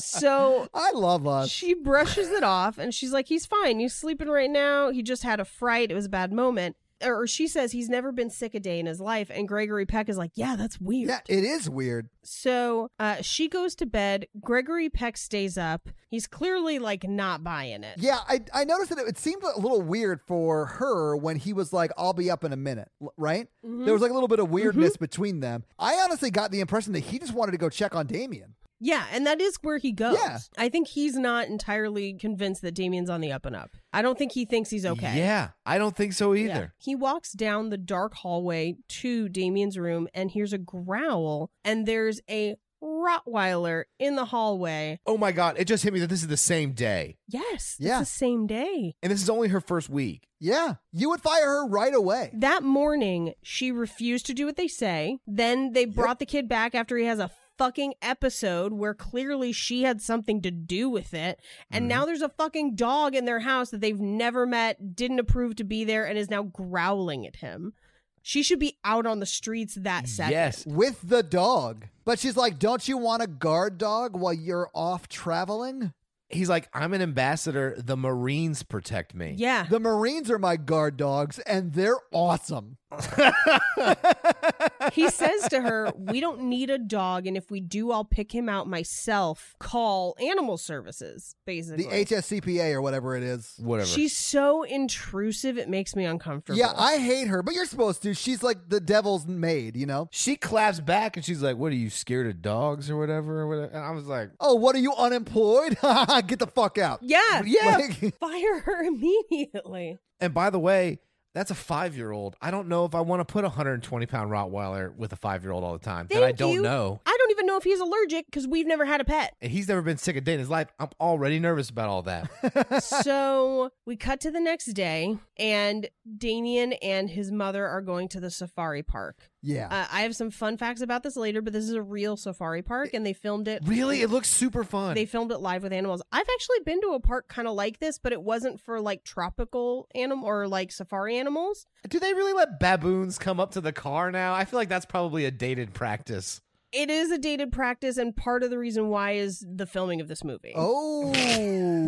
So I love us. she brushes it off and she's like, he's fine. He's sleeping right now. He just had a fright. It was a bad moment. Or she says he's never been sick a day in his life. And Gregory Peck is like, yeah, that's weird. Yeah, it is weird. So uh, she goes to bed. Gregory Peck stays up. He's clearly like not buying it. Yeah, I, I noticed that it, it seemed a little weird for her when he was like, I'll be up in a minute, right? Mm-hmm. There was like a little bit of weirdness between them. I honestly got the impression that he just wanted to go check on Damien. Yeah, and that is where he goes. Yeah. I think he's not entirely convinced that Damien's on the up and up. I don't think he thinks he's okay. Yeah, I don't think so Yeah. either. He walks down the dark hallway to Damien's room and hears a growl, and there's a Rottweiler in the hallway. Oh my God, it just hit me that this is the same day. Yes, Yeah. it's the same day. And this is only her first week. Yeah, you would fire her right away. That morning, she refused to do what they say. Then they brought the kid back after he has a fucking episode where clearly she had something to do with it. And mm-hmm. now there's a fucking dog in their house that they've never met, didn't approve to be there, and is now growling at him. She should be out on the streets that second. Yes. With the dog. But she's like, Don't you want a guard dog while you're off traveling? He's like, I'm an ambassador. The Marines protect me. Yeah. The Marines are my guard dogs, and they're awesome. he says to her, We don't need a dog, and if we do, I'll pick him out myself. Call animal services, basically. The HSCPA or whatever it is. Whatever. She's so intrusive, it makes me uncomfortable. Yeah, I hate her, but you're supposed to. She's like the devil's maid, you know? she claps back and she's like, What are you scared of dogs or whatever? Or whatever? And I was like, Oh, what are you unemployed? Get the fuck out. Yeah. Yeah. Like- Fire her immediately. And by the way, that's a five year old. I don't know if I want to put a 120 pound Rottweiler with a five year old all the time that I don't you. know. I don't even know if he's allergic because we've never had a pet. And he's never been sick a day in his life. I'm already nervous about all that. so we cut to the next day, and Damien and his mother are going to the safari park. Yeah. Uh, I have some fun facts about this later, but this is a real safari park, and they filmed it. really? It looks super fun. They filmed it live with animals. I've actually been to a park kind of like this, but it wasn't for like tropical animal or like safari animals. Do they really let baboons come up to the car now? I feel like that's probably a dated practice. It is a dated practice, and part of the reason why is the filming of this movie. oh.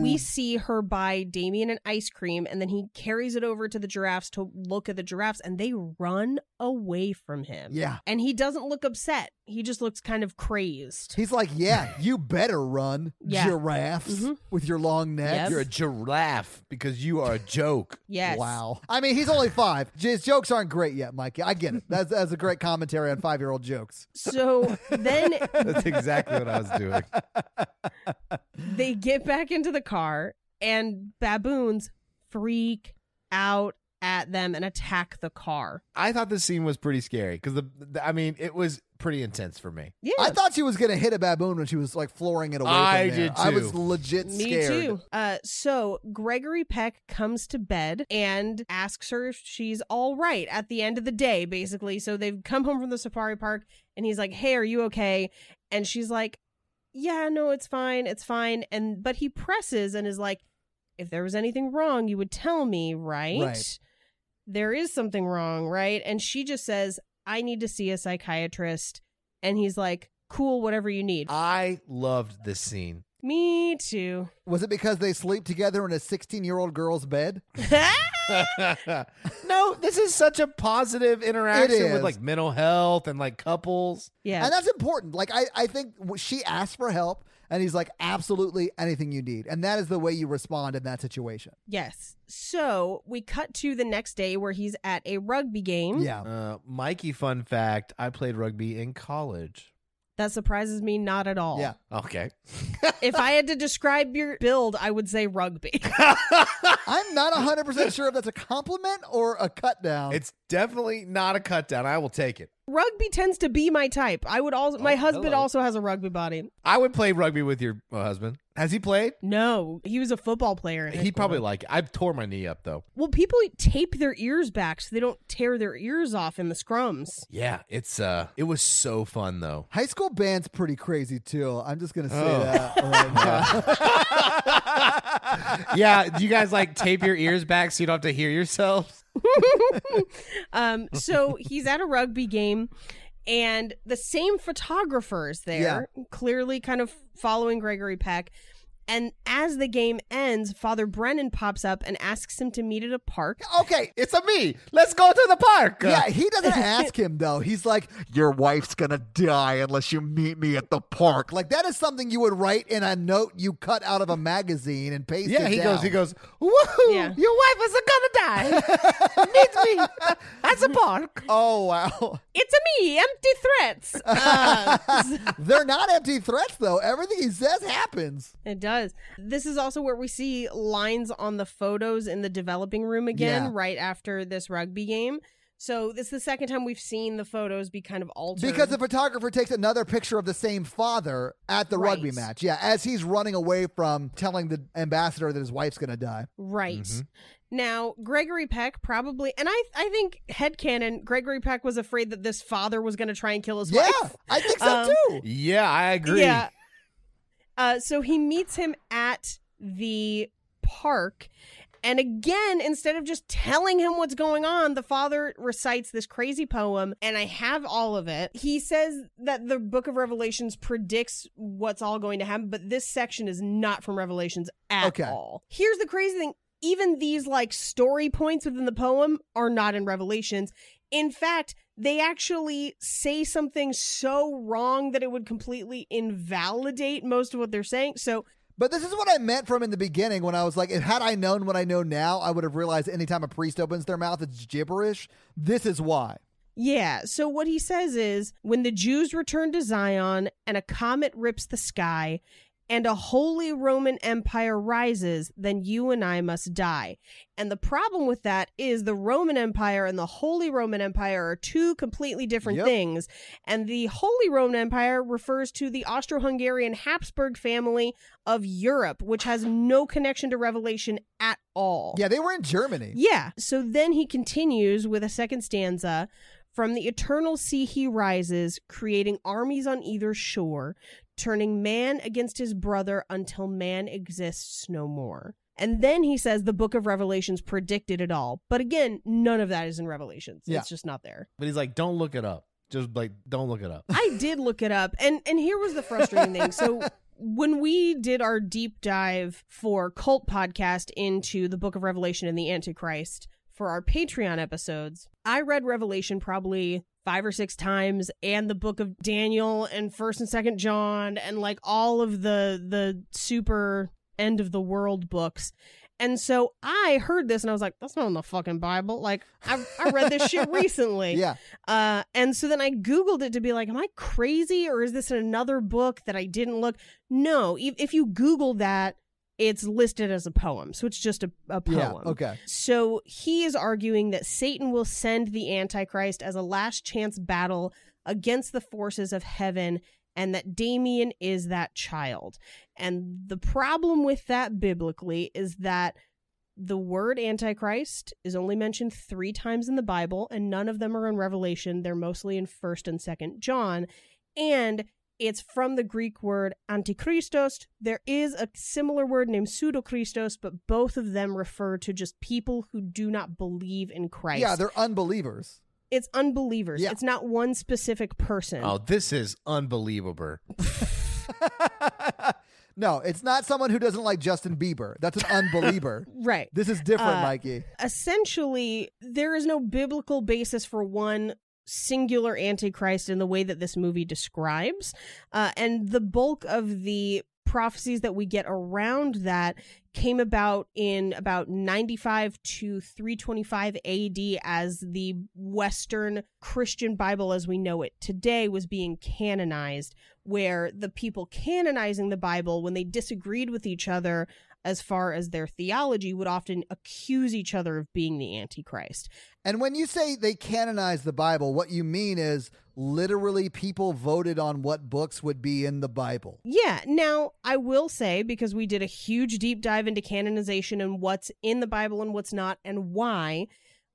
We see her buy Damien an ice cream, and then he carries it over to the giraffes to look at the giraffes, and they run away from him. Yeah. And he doesn't look upset. He just looks kind of crazed. He's like, yeah, you better run, Yeah. giraffes, Mhm. with your long neck. Yep. You're a giraffe because you are a joke. Yes. Wow. I mean, he's only five. His jokes aren't great yet, Mikey. I get it. That's, that's a great commentary on five year old jokes. So then That's exactly what I was doing. they get back into the car, and baboons freak out at them and attack the car. I thought this scene was pretty scary because the, the- I mean, it was pretty intense for me. Yeah. I thought she was going to hit a baboon when she was like flooring it away. I from there. did I was legit Me scared. Me too. Uh, so Gregory Peck comes to bed and asks her if she's all right at the end of the day, basically. So they've come home from the safari park, and he's like, "Hey, are you okay?" And she's like, "Yeah, no, it's fine, it's fine." And but he presses and is like, "If there was anything wrong, you would tell me, right?" Right. There is something wrong, right? And she just says, "I need to see a psychiatrist," and he's like, "Cool, whatever you need." I loved this scene. Me too. Was it because they sleep together in a 16 year old girl's bed? no, this is such a positive interaction with like mental health and like couples. yeah. And that's important. Like, I, I think she asked for help, and he's like, absolutely anything you need. And that is the way you respond in that situation. Yes. So we cut to the next day where he's at a rugby game. Yeah. Uh, Mikey, fun fact: I played rugby in college. That surprises me not at all. Yeah. Okay, if I had to describe your build, I would say rugby. I'm not 100% sure if that's a compliment or a cut down. It's definitely not a cut down. I will take it. Rugby tends to be my type. I would also. my Oh, husband hello. also has a rugby body. I would play rugby with your uh, husband. Has he played? No, he was a football player. in high He school. probably like. it. I tore my knee up though. Well, people tape their ears back so they don't tear their ears off in the scrums. Yeah, it's uh, it was so fun though. High school band's pretty crazy too. I'm just gonna say Oh. that. right now. yeah, do you guys like tape your ears back so you don't have to hear yourselves? Um, so he's at a rugby game, and the same photographer is there, clearly kind of following Gregory Peck. And as the game ends, Father Brennan pops up and asks him to meet at a park. okay. It's a me. Let's go to the park. Yeah, he doesn't ask him though. He's like, "Your wife's gonna die unless you meet me at the park." Like that is something you would write in a note you cut out of a magazine and paste. Yeah, it he down. goes. He goes. Woohoo! Yeah. Your wife is gonna die. Meet me at the park. Oh wow, It's a me, empty threats. Uh, they're not empty threats though. Everything he says happens. It does. This is also where we see lines on the photos in the developing room again, Yeah. right after this rugby game. So this is the second time we've seen the photos be kind of altered. Because the photographer takes another picture of the same father at the Right. rugby match. Yeah, as he's running away from telling the ambassador that his wife's gonna die. right. Mm-hmm. Now, Gregory Peck probably, and I, I think headcanon, Gregory Peck was afraid that this father was going to try and kill his Yeah, wife. Yeah, I think so Um, too. Yeah, I agree. Yeah. Uh, so he meets him at the park. And again, instead of just telling him what's going on, the father recites this crazy poem, and I have all of it. He says that the book of Revelations predicts what's all going to happen, but this section is not from Revelations at Okay. all. Here's the crazy thing even these like story points within the poem are not in Revelations. In fact, they actually say something so wrong that it would completely invalidate most of what they're saying. So, But this is what I meant from in the beginning when I was like, if had I known what I know now, I would have realized anytime a priest opens their mouth, it's gibberish. This is why. yeah. So, what he says is when the Jews return to Zion and a comet rips the sky and a holy Roman Empire rises, then you and I must die. And the problem with that is the Roman Empire and the Holy Roman Empire are two completely different Yep. things. And the Holy Roman Empire refers to the Austro Hungarian Habsburg family of Europe, which has no connection to Revelation at all. Yeah, they were in Germany. Yeah. So then he continues with a second stanza. From the eternal sea he rises, creating armies on either shore, turning man against his brother until man exists no more. And then he says the book of Revelations predicted it all. But again, none of that is in Revelations. Yeah. It's just not there. But he's like, don't look it up. Just like, don't look it up. I did look it up, and and here was the frustrating thing. So when we did our deep dive for cult podcast into the Book of Revelation and the Antichrist for our Patreon episodes, I read Revelation probably five or six times, and the Book of Daniel and First and Second John, and like all of the the super end of the world books. And so I heard this and I was like, that's not in the fucking Bible. Like, I, I read this shit recently. Yeah. Uh, and so then I Googled it to be like, am I crazy or is this in another book that I didn't look? No, if, if you Google that, it's listed as a poem. So it's just a, a poem. Yeah. Okay. So he is arguing that Satan will send the Antichrist as a last chance battle against the forces of heaven and that Damien is that child. And the problem with that biblically is that the word Antichrist is only mentioned three times in the Bible, and none of them are in Revelation. They're mostly in 1st and 2nd John. And it's from the Greek word antichristos. There is a similar word named pseudochristos, but both of them refer to just people who do not believe in Christ. Yeah, they're unbelievers. it's unbelievers. Yeah. It's not one specific person. Oh, this is unbelievable. no, it's not someone who doesn't like Justin Bieber. That's an unbeliever. Right. this is different, Uh, Mikey. essentially there is no biblical basis for one singular antichrist in the way that this movie describes. Uh, and the bulk of the prophecies that we get around that came about in about 95 to 325 AD as the Western Christian Bible as we know it today was being canonized, where the people canonizing the Bible, when they disagreed with each other as far as their theology, would often accuse each other of being the Antichrist. And when you say they canonize the Bible, what you mean is literally people voted on what books would be in the Bible. Yeah. Now, I will say, because we did a huge deep dive into canonization and what's in the Bible and what's not, and why,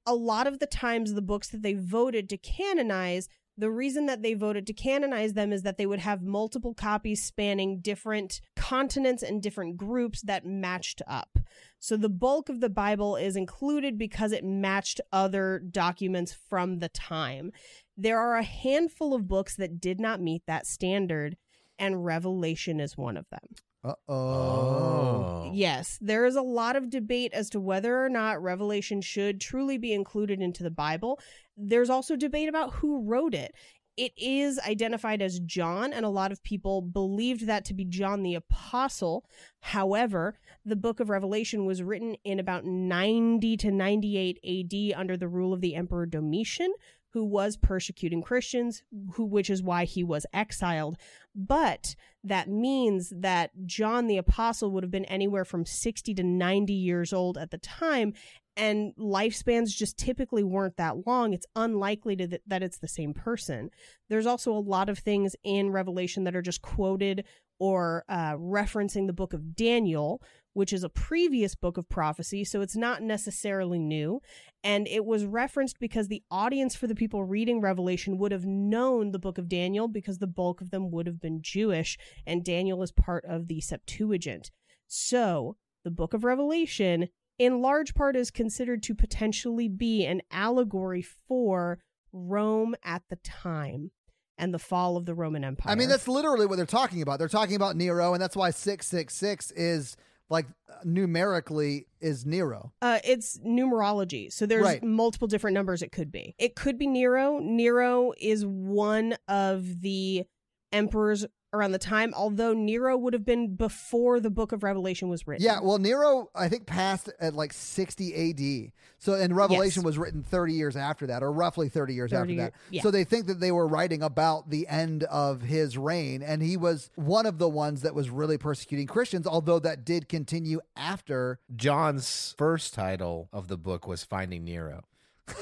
a lot of the times the books that they voted to canonize, the reason that they voted to canonize them is that they would have multiple copies spanning different continents and different groups that matched up. So the bulk of the Bible is included because it matched other documents from the time. There are a handful of books that did not meet that standard, and Revelation is one of them. Uh oh. Oh. Yes, there is a lot of debate as to whether or not Revelation should truly be included into the Bible. There's also debate about who wrote it. It is identified as John, and a lot of people believed that to be John the Apostle. However, the book of Revelation was written in about 90 to 98 AD under the rule of the Emperor Domitian, who was persecuting Christians, who which is why he was exiled. But that means that John the Apostle would have been anywhere from 60 to 90 years old at the time, and lifespans just typically weren't that long. It's unlikely th- that it's the same person. There's also a lot of things in Revelation that are just quoted or uh, referencing the book of Daniel, which is a previous book of prophecy, so it's not necessarily new. And it was referenced because the audience for the people reading Revelation would have known the book of Daniel because the bulk of them would have been Jewish, and Daniel is part of the Septuagint. So, the book of Revelation, in large part, is considered to potentially be an allegory for Rome at the time and the fall of the Roman Empire. I mean, that's literally what they're talking about. They're talking about Nero, and that's why 666 is like numerically is Nero. Uh, it's numerology. So there's Right. multiple different numbers it could be. It could be Nero. Nero is one of the emperors around the time, although Nero would have been before the book of Revelation was written. Yeah, well, Nero, I think, passed at like 60 AD. So, and Revelation Yes. was written 30 years after that, or roughly 30 years 30 after year- that. yeah. So they think that they were writing about the end of his reign. And he was one of the ones that was really persecuting Christians, although that did continue after. John's first title of the book was Finding Nero.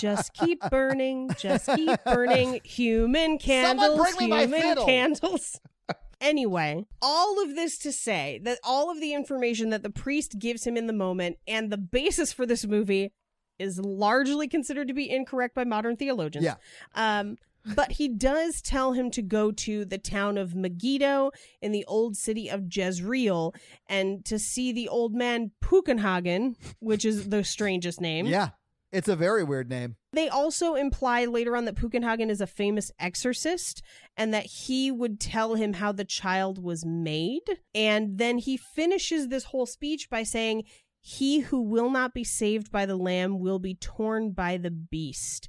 Just keep burning. Just keep burning. Human candles. human candles. Anyway, all of this to say that all of the information that the priest gives him in the moment and the basis for this movie is largely considered to be incorrect by modern theologians. Yeah. Um, but he does tell him to go to the town of Megiddo in the old city of Jezreel and to see the old man Bugenhagen, which is the strangest name. yeah, it's a very weird name. They also imply later on that Bugenhagen is a famous exorcist and that he would tell him how the child was made. And then he finishes this whole speech by saying, He who will not be saved by the lamb will be torn by the beast.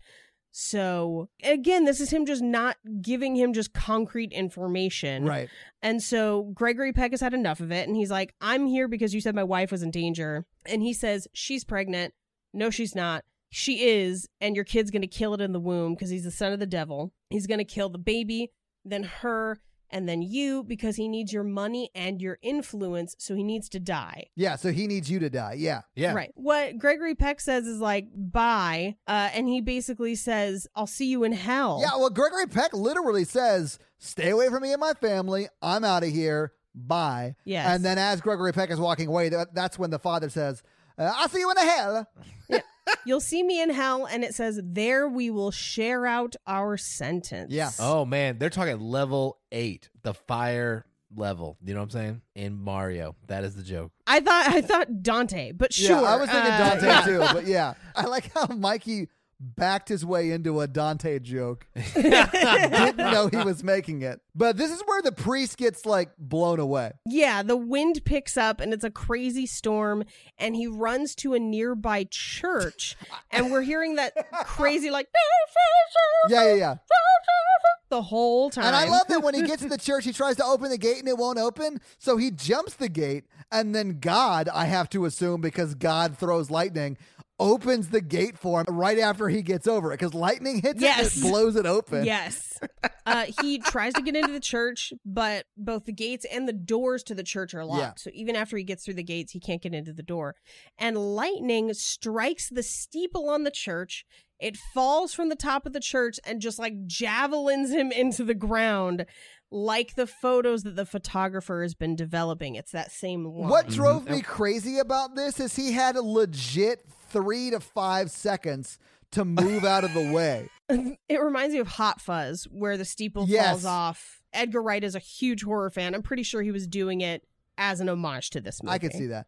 So again, this is him just not giving him just concrete information. Right. And so Gregory Peck has had enough of it. And he's like, I'm here because you said my wife was in danger. And he says, She's pregnant. No, she's not. She is. And your kid's going to kill it in the womb because he's the son of the devil. He's going to kill the baby, then her, and then you because he needs your money and your influence. So he needs to die. Yeah, so he needs you to die. Yeah. Yeah. Right. What Gregory Peck says is like, bye. Uh, and he basically says, I'll see you in hell. Yeah, well, Gregory Peck literally says, stay away from me and my family. I'm out of here. Bye. Yes. And then as Gregory Peck is walking away, that, that's when the father says, uh, I'll see you in the hell. You'll see me in hell. And it says, there we will share out our sentence. Yeah. Oh man, they're talking level eight, the fire level. You know what I'm saying? In Mario, that is the joke. I thought I thought Dante, but sure. Yeah, I was thinking uh, Dante yeah. too, but yeah. I like how Mikey backed his way into a Dante joke. Didn't know he was making it. But this is where the priest gets like blown away. Yeah, the wind picks up and it's a crazy storm, and he runs to a nearby church, and we're hearing that crazy like Yeah, yeah, yeah. the whole time. And I love that when he gets to the church, he tries to open the gate and it won't open. So he jumps the gate, and then God, I have to assume, because God throws lightning, opens the gate for him right after he gets over it because lightning hits Yes. it and it blows it open. Yes. Uh, he tries to get into the church, but both the gates and the doors to the church are locked. Yeah. So even after he gets through the gates, he can't get into the door. And lightning strikes the steeple on the church. It falls from the top of the church and just like javelins him into the ground, like the photos that the photographer has been developing. It's that same line. What drove me crazy about this is he had a legit three to five seconds to move out of the way. It reminds me of Hot Fuzz, where the steeple Yes. falls off. Edgar Wright is a huge horror fan. I'm pretty sure he was doing it as an homage to this movie. I could see that.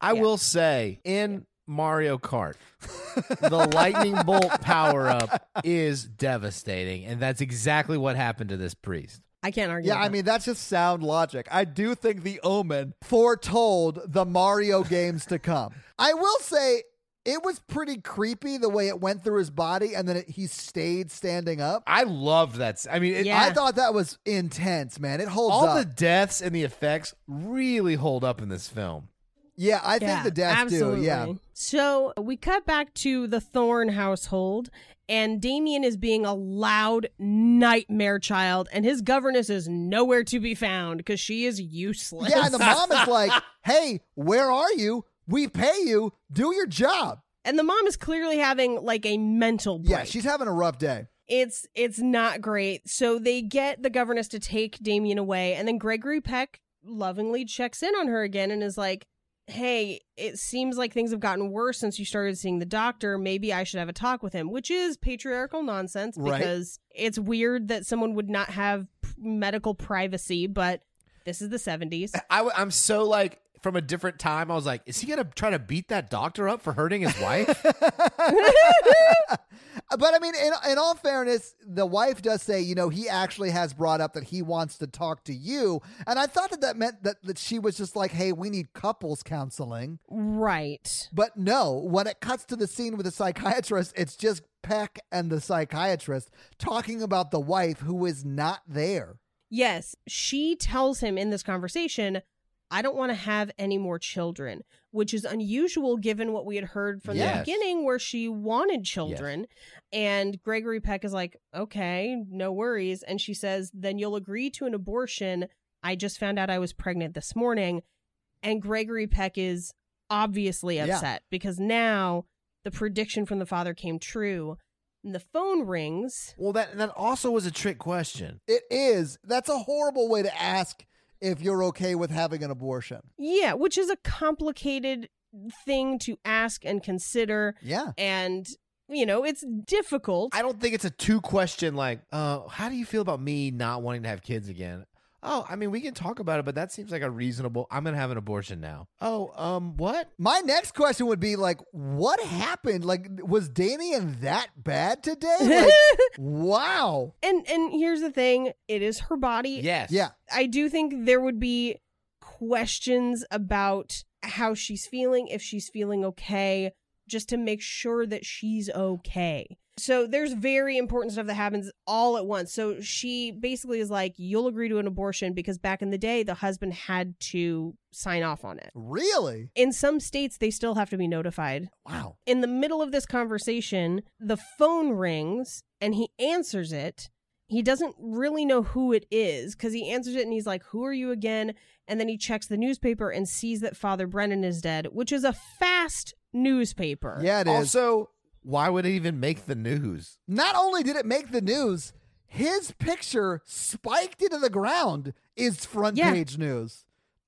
I Yeah. will say in Mario Kart, the lightning bolt power up is devastating, and that's exactly what happened to this priest. I can't argue. Yeah, I mean, that's just sound logic. I do think the Omen foretold the Mario games to come. I will say it was pretty creepy the way it went through his body and then it, he stayed standing up. I loved that. I mean, it, Yeah. I thought that was intense, man. It holds up. all up. the deaths and the effects really hold up in this film. yeah, I Yeah, think the deaths absolutely. do. Yeah. So we cut back to the Thorn household, and Damien is being a loud nightmare child, and his governess is nowhere to be found because she is useless. Yeah, and the mom is like, hey, where are you? We pay you. Do your job. and the mom is clearly having like a mental break. Yeah, she's having a rough day. it's it's not great. So they get the governess to take Damien away, and then Gregory Peck lovingly checks in on her again and is like, "Hey, it seems like things have gotten worse since you started seeing the doctor. Maybe I should have a talk with him." Which is patriarchal nonsense Right. because it's weird that someone would not have medical privacy, but this is the 70s. I, am so like from a different time. I was like, is he gonna try to beat that doctor up for hurting his wife? But I mean, in, in all fairness, the wife does say, you know, he actually has brought up that he wants to talk to you. And I thought that that meant that, that she was just like, hey, we need couples counseling. right. But no, when it cuts to the scene with the psychiatrist, it's just Peck and the psychiatrist talking about the wife who is not there. Yes, she tells him in this conversation, I don't want to have any more children, which is unusual given what we had heard from the beginning where she wanted children. And Gregory Peck is like, okay, no worries. And she says, then you'll agree to an abortion. I just found out I was pregnant this morning. And Gregory Peck is obviously Yeah. upset because now the prediction from the father came true. And the phone rings. well, that that also was a trick question. It is. That's a horrible way to ask if you're okay with having an abortion. Yeah, which is a complicated thing to ask and consider. Yeah. And, you know, it's difficult. I don't think it's a two question like, uh, how do you feel about me not wanting to have kids again? Oh, I mean, we can talk about it, but that seems like a reasonable. I'm gonna have an abortion now. Oh, um, what? My next question would be like, what happened? Like, was Damien that bad today? Like, wow. and and here's the thing, it is her body. Yes. Yeah. I do think there would be questions about how she's feeling, if she's feeling okay, just to make sure that she's okay. So there's very important stuff that happens all at once. So she basically is like, You'll agree to an abortion because back in the day, the husband had to sign off on it. Really? In some states, they still have to be notified. Wow. In the middle of this conversation, the phone rings and he answers it. He doesn't really know who it is because he answers it and he's like, Who are you again? And then he checks the newspaper and sees that Father Brennan is dead, which is a fast newspaper. Yeah, it is. Also, why would it even make the news? Not only did it make the news, his picture spiked into the ground is front Yeah. page news.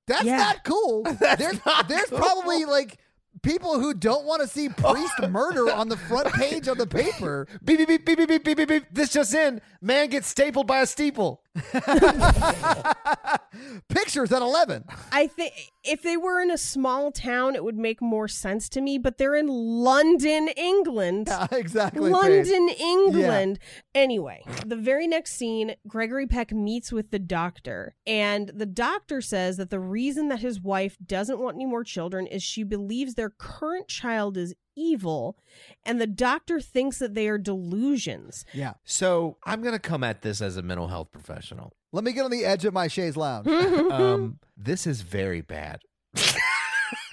That's Yeah. not cool. there's not there's cool. probably like people who don't want to see priest murder on the front page of the paper. Beep beep beep beep beep beep beep beep. beep. This just in: man gets stapled by a steeple. Pictures at 11. I think if they were in a small town, it would make more sense to me, but they're in London, England. Yeah, exactly. Paige. London, England. Anyway, the very next scene, Gregory Peck meets with the doctor, and the doctor says that the reason that his wife doesn't want any more children is she believes their current child is evil, and the doctor thinks that they are delusions. Yeah. So I'm gonna come at this as a mental health professional. Let me get on the edge of my chaise lounge. um, this is very bad.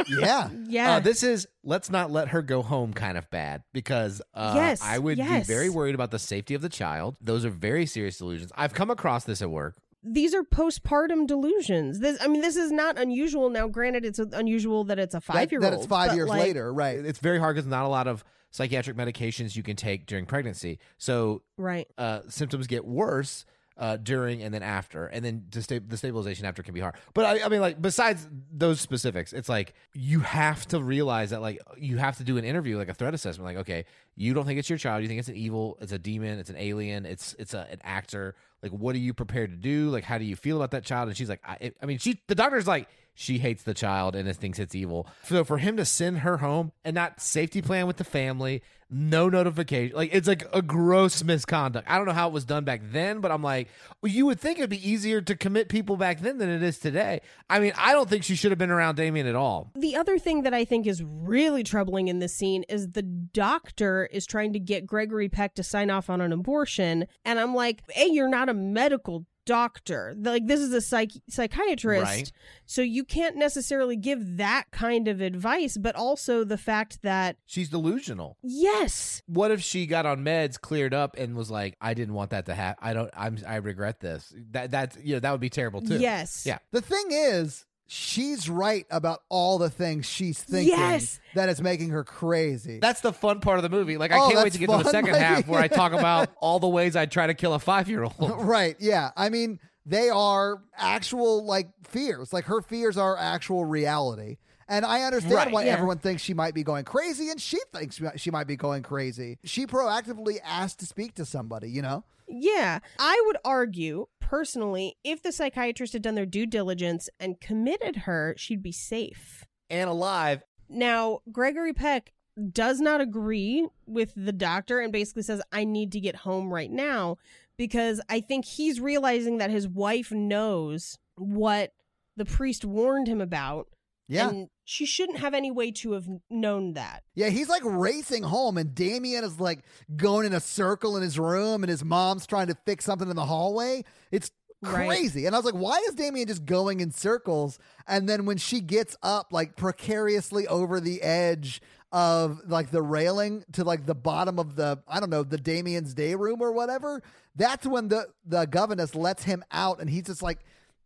yeah. Yeah. Uh, this is let's not let her go home kind of bad because uh, Yes, I would yes. be very worried about the safety of the child. Those are very serious delusions. I've come across this at work. These are postpartum delusions. This, I mean, this is not unusual. Now, granted, it's unusual that it's a five year old. That it's five years later, right? It's very hard because not a lot of psychiatric medications you can take during pregnancy. So Right. uh, symptoms get worse uh, during and then after, and then to sta- the stabilization after can be hard. But I, I mean, like besides those specifics, it's like you have to realize that like you have to do an interview, like a threat assessment. Like, okay, you don't think it's your child, you think it's an evil, it's a demon, it's an alien, it's it's a, an actor. Like, what are you prepared to do? Like, how do you feel about that child? And she's like, I, I mean, she the doctor's like. She hates the child and it thinks it's evil. So for him to send her home and not safety plan with the family, no notification, like it's like a gross misconduct. I don't know how it was done back then, but I'm like, well, you would think it'd be easier to commit people back then than it is today. I mean, I don't think she should have been around Damien at all. The other thing that I think is really troubling in this scene is the doctor is trying to get Gregory Peck to sign off on an abortion. And I'm like, hey, you're not a medical doctor. Like, this is a psych- psychiatrist. Right. So you can't necessarily give that kind of advice, but also the fact that, She's delusional. yes, What if she got on meds, cleared up, and was like, "I didn't want that to happen. I don't. I'm. I regret this. That. That's. You know, that would be terrible too. yes. Yeah. The thing is, she's right about all the things she's thinking Yes. that is making her crazy. That's the fun part of the movie. Like, I Oh, can't wait to get to the second Like- half where I talk about all the ways I'd try to kill a five year old. right. Yeah. I mean, they are actual like fears. Like her fears are actual reality. And I understand Right. why Yeah. everyone thinks she might be going crazy, and she thinks she might be going crazy. She proactively asked to speak to somebody, you know? Yeah. I would argue, personally, if the psychiatrist had done their due diligence and committed her, she'd be safe. and alive. Now, Gregory Peck does not agree with the doctor and basically says, I need to get home right now because I think he's realizing that his wife knows what the priest warned him about. Yeah. And she shouldn't have any way to have known that. Yeah, he's like racing home, and Damien is like going in a circle in his room, and his mom's trying to fix something in the hallway. It's Right. crazy. And I was like, why is Damien just going in circles? And then when she gets up, like precariously over the edge of like the railing to like the bottom of the, I don't know, the Damien's day room or whatever, that's when the, the governess lets him out, and he's just like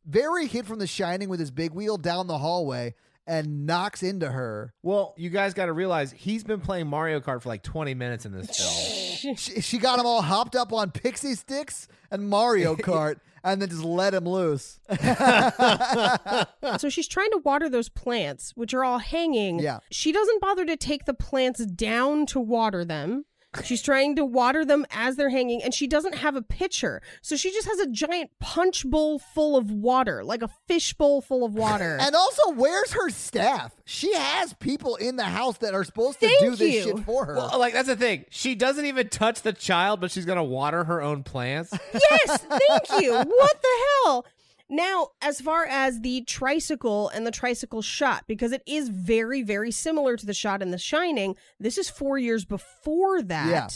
very hit from the shining with his big wheel down the hallway and knocks into her. Well, you guys got to realize he's been playing Mario Kart for like 20 minutes in this film. she, she got him all hopped up on Pixy Stix and Mario Kart and then just let him loose. so she's trying to water those plants, which are all hanging. Yeah. She doesn't bother to take the plants down to water them. She's trying to water them as they're hanging, and she doesn't have a pitcher. So she just has a giant punch bowl full of water, like a fish bowl full of water. and also, where's her staff? She has people in the house that are supposed to Thank do this you. shit for her. Well, like that's the thing. She doesn't even touch the child, but she's gonna water her own plants. yes, thank you. What the hell? Now, as far as the tricycle and the tricycle shot, because it is very, very similar to the shot in The Shining, this is four years before that. Yeah.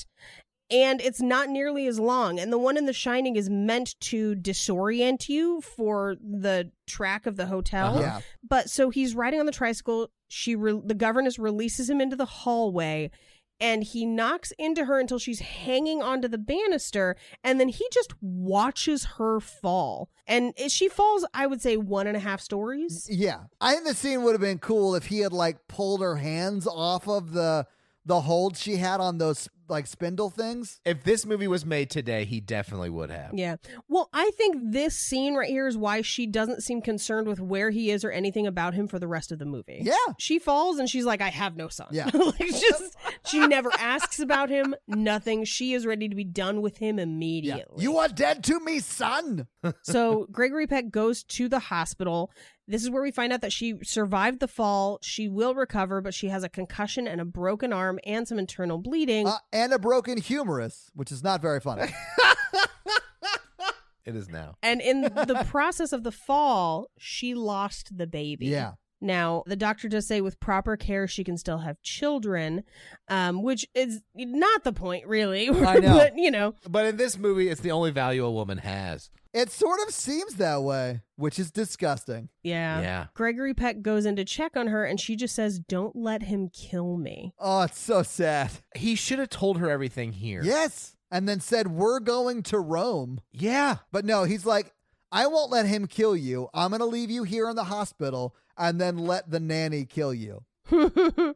And it's not nearly as long. And the one in The Shining is meant to disorient you for the track of the hotel. Uh-huh. yeah. But so he's riding on the tricycle. She, re- the governess releases him into the hallway, and he knocks into her until she's hanging onto the banister, and then he just watches her fall. And she falls, I would say, one and a half stories. Yeah. I think the scene would have been cool if he had like pulled her hands off of the the hold she had on those like spindle things. if this movie was made today, he definitely would have. Yeah. Well, I think this scene right here is why she doesn't seem concerned with where he is or anything about him for the rest of the movie. Yeah. She falls and she's like, I have no son. Yeah. like just she never asks about him, nothing. She is ready to be done with him immediately. You are dead to me, son. so Gregory Peck goes to the hospital. This is where we find out that she survived the fall. She will recover, but she has a concussion and a broken arm and some internal bleeding. Uh, and a broken humerus, which is not very funny. It is now. and in the process of the fall, she lost the baby. yeah. Now, the doctor does say with proper care, she can still have children, um, which is not the point, really. I know. but, you know, But in this movie, it's the only value a woman has. It sort of seems that way, which is disgusting. yeah. Yeah. Gregory Peck goes in to check on her, and she just says, Don't let him kill me. Oh, it's so sad. He should have told her everything here. Yes. And then said, We're going to Rome. Yeah. But no, he's like, I won't let him kill you. I'm going to leave you here in the hospital and then let the nanny kill you.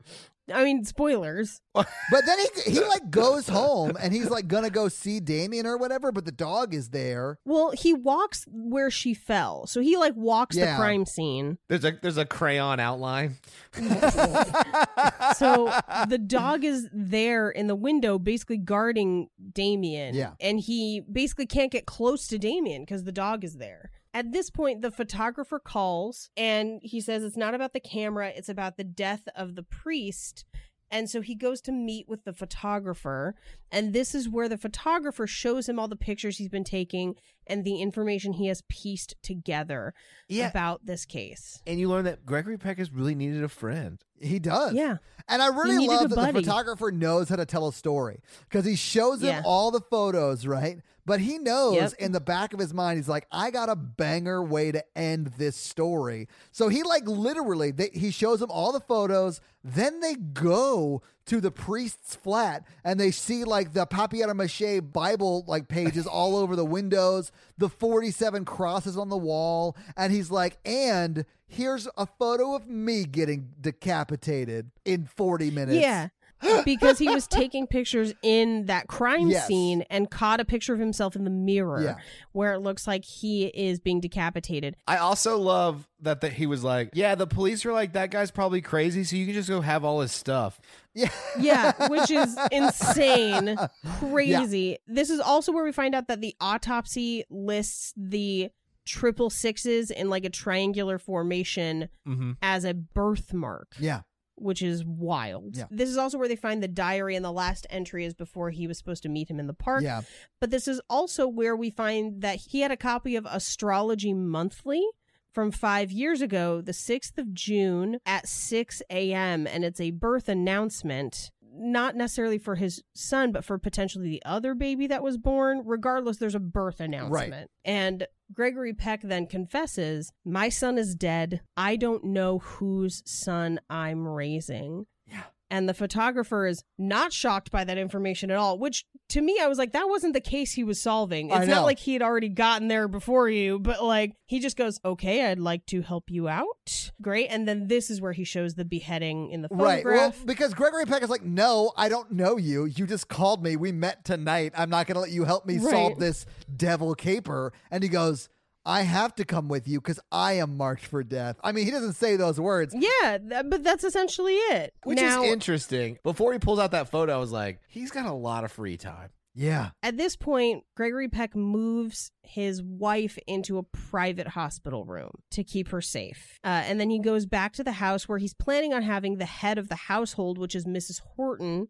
I mean, spoilers. But then he he like goes home and he's like gonna go see Damien or whatever, but the dog is there. Well, he walks where she fell. So he like walks Yeah. the crime scene. There's a there's a crayon outline. So the dog is there in the window basically guarding Damien. Yeah. And he basically can't get close to Damien because the dog is there. At this point, the photographer calls and he says it's not about the camera, it's about the death of the priest. And so he goes to meet with the photographer. And this is where the photographer shows him all the pictures he's been taking and the information he has pieced together Yeah. about this case. And you learn that Gregory Peck has really needed a friend. He does. Yeah. And I really love that the photographer knows how to tell a story because he shows him Yeah. all the photos, right? But he knows Yep. in the back of his mind, he's like, I got a banger way to end this story. So he, like, literally, they, he shows him all the photos. Then they go to the priest's flat and they see, like, the papier mache Bible, like, pages all over the windows, the 47 crosses on the wall. And he's like, and here's a photo of me getting decapitated in 40 minutes. Yeah. Because he was taking pictures in that crime Yes. scene and caught a picture of himself in the mirror Yeah. where it looks like he is being decapitated. I also love that that he was like, yeah, the police are like that guy's probably crazy, so you can just go have all his stuff. Yeah. Yeah, which is insane, crazy. This is also where we find out that the autopsy lists the triple sixes in like a triangular formation Mm-hmm. as a birthmark. Yeah. Which is wild. Yeah. This is also where they find the diary, and the last entry is before he was supposed to meet him in the park. Yeah. But this is also where we find that he had a copy of Astrology Monthly from five years ago, the 6th of June at 6 a.m., and it's a birth announcement. Not necessarily for his son, but for potentially the other baby that was born. Regardless, there's a birth announcement. Right. And Gregory Peck then confesses, My son is dead. I don't know whose son I'm raising. Yeah. And the photographer is not shocked by that information at all, which to me, I was like, that wasn't the case he was solving. It's not like he had already gotten there before you, but like he just goes, okay, I'd like to help you out. Great. And then this is where he shows the beheading in the Right. Well, photograph. because Gregory Peck is like, no, I don't know you. You just called me. We met tonight. I'm not going to let you help me Right. solve this devil caper. And he goes, I have to come with you because I am marked for death. I mean, he doesn't say those words. yeah, th- but that's essentially it. Which now, is interesting. Before he pulls out that photo, I was like, he's got a lot of free time. Yeah. At this point, Gregory Peck moves his wife into a private hospital room to keep her safe. Uh, and then he goes back to the house where he's planning on having the head of the household, which is Mrs. Horton,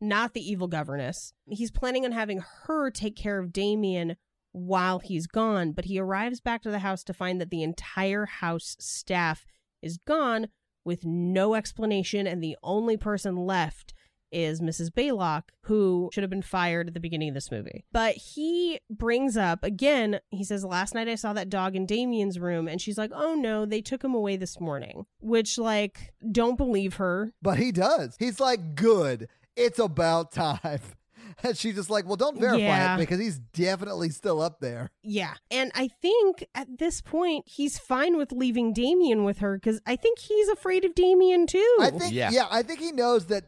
not the evil governess. He's planning on having her take care of Damien while he's gone, but he arrives back to the house to find that the entire house staff is gone with no explanation, and the only person left is Mrs. Baylock, who should have been fired at the beginning of this movie. But he brings up again, he says, Last night I saw that dog in Damien's room, and she's like, Oh no, they took him away this morning. Which, like, don't believe her. But he does. He's like, good. It's about time. And she's just like, well, don't verify Yeah. it because he's definitely still up there. Yeah. And I think at this point, he's fine with leaving Damien with her because I think he's afraid of Damien too. I think, yeah. Yeah. I think he knows that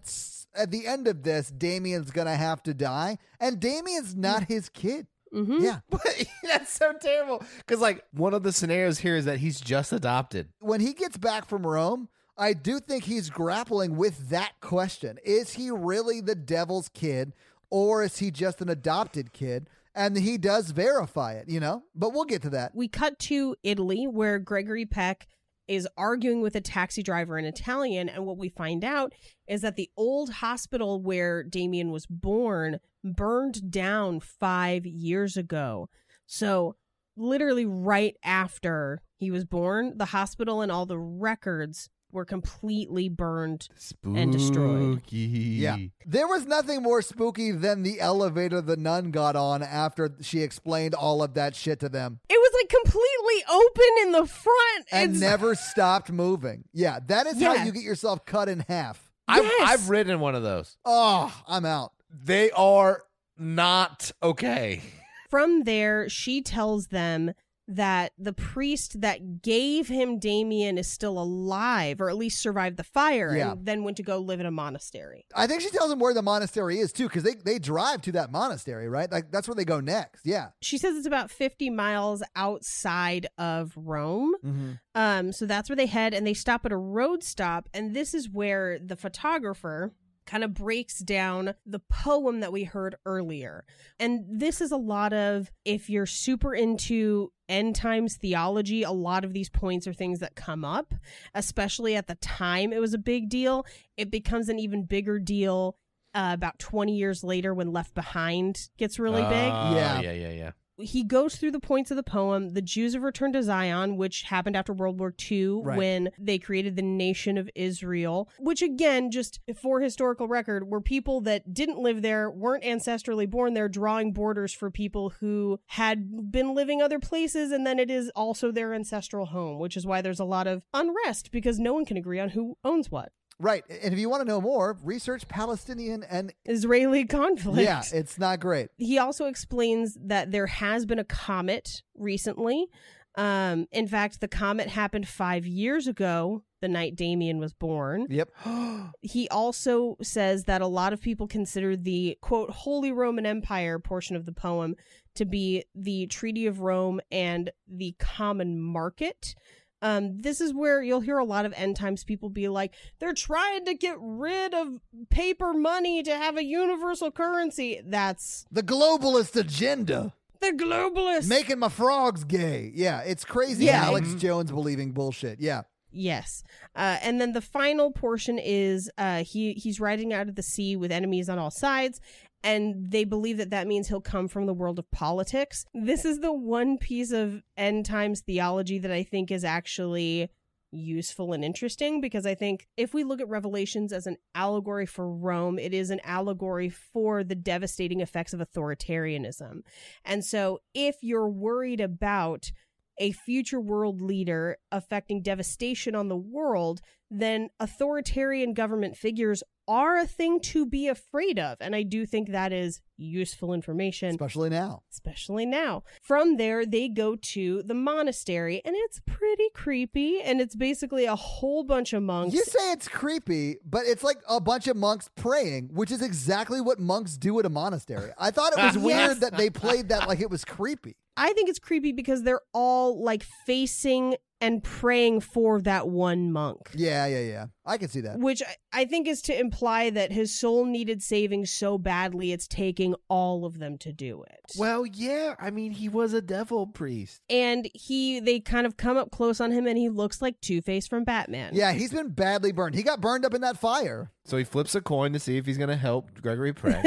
at the end of this, Damien's going to have to die. And Damien's not his kid. Mhm. Yeah. But that's so terrible. Because, like, one of the scenarios here is that he's just adopted. when he gets back from Rome, I do think he's grappling with that question. Is he really the devil's kid or is he just an adopted kid? And he does verify it, you know? But we'll get to that. we cut to Italy where Gregory Peck is arguing with a taxi driver in Italian. And what we find out is that the old hospital where Damien was born burned down five years ago. So, literally, right after he was born, the hospital and all the records were completely burned. And destroyed. Yeah. There was nothing more spooky than the elevator the nun got on after she explained all of that shit to them It was like completely open in the front. and It's- never stopped moving. Yeah, that is how you get yourself cut in half. I've, Yes. I've ridden one of those. Oh, I'm out. They are not okay. From there, she tells them that the priest that gave him Damien is still alive, or at least survived the fire, Yeah. and then went to go live in a monastery. I think she tells him where the monastery is too, because they, they drive to that monastery, right? Like that's where they go next. Yeah. She says it's about 50 miles outside of Rome. Mm-hmm. Um, so that's where they head, and they stop at a road stop, and this is where the photographer kind of breaks down the poem that we heard earlier. And this is a lot of if you're super into end times theology, a lot of these points are things that come up, especially at the time it was a big deal. It becomes an even bigger deal uh, about 20 years later when Left Behind gets really big Oh, Yeah. Yeah, yeah, yeah. He goes through the points of the poem. The Jews have returned to Zion, which happened after World War II Right. when they created the nation of Israel, which again, just for historical record, were people that didn't live there, weren't ancestrally born there, drawing borders for people who had been living other places. And then it is also their ancestral home, which is why there's a lot of unrest because no one can agree on who owns what. Right. And if you want to know more, research Palestinian and Israeli conflict. yeah, it's not great. he also explains that there has been a comet recently. Um, in fact, the comet happened five years ago, the night Damien was born. Yep. He also says that a lot of people consider the quote Holy Roman Empire portion of the poem to be the Treaty of Rome and the common market. Um, this is where you'll hear a lot of end times people be like, they're trying to get rid of paper money to have a universal currency. That's The globalist agenda. the globalist Making my frogs gay. Yeah, it's crazy. Yeah. Alex Mhm. Jones believing bullshit. Yeah. Yes. Uh, and then the final portion is uh, he he's riding out of the sea with enemies on all sides, and they believe that that means he'll come from the world of politics. This is the one piece of end times theology that I think is actually useful and interesting because I think if we look at Revelations as an allegory for Rome, it is an allegory for the devastating effects of authoritarianism. And so if you're worried about a future world leader affecting devastation on the world, then authoritarian government figures are a thing to be afraid of. And I do think that is useful information, Especially now. especially now. From there, they go to the monastery, and it's pretty creepy. And it's basically a whole bunch of monks. You say it's creepy, but it's like a bunch of monks praying, which is exactly what monks do at a monastery. I thought it was Yes. weird that they played that like it was creepy. I think it's creepy because they're all like facing and praying for that one monk. Yeah, yeah, yeah. I can see that. which I- I think is to imply that his soul needed saving so badly it's taking all of them to do it. Well, yeah. I mean, he was a devil priest. and he they kind of come up close on him and he looks like Two-Face from Batman. Yeah, he's been badly burned. He got burned up in that fire. So he flips a coin to see if he's going to help Gregory pray.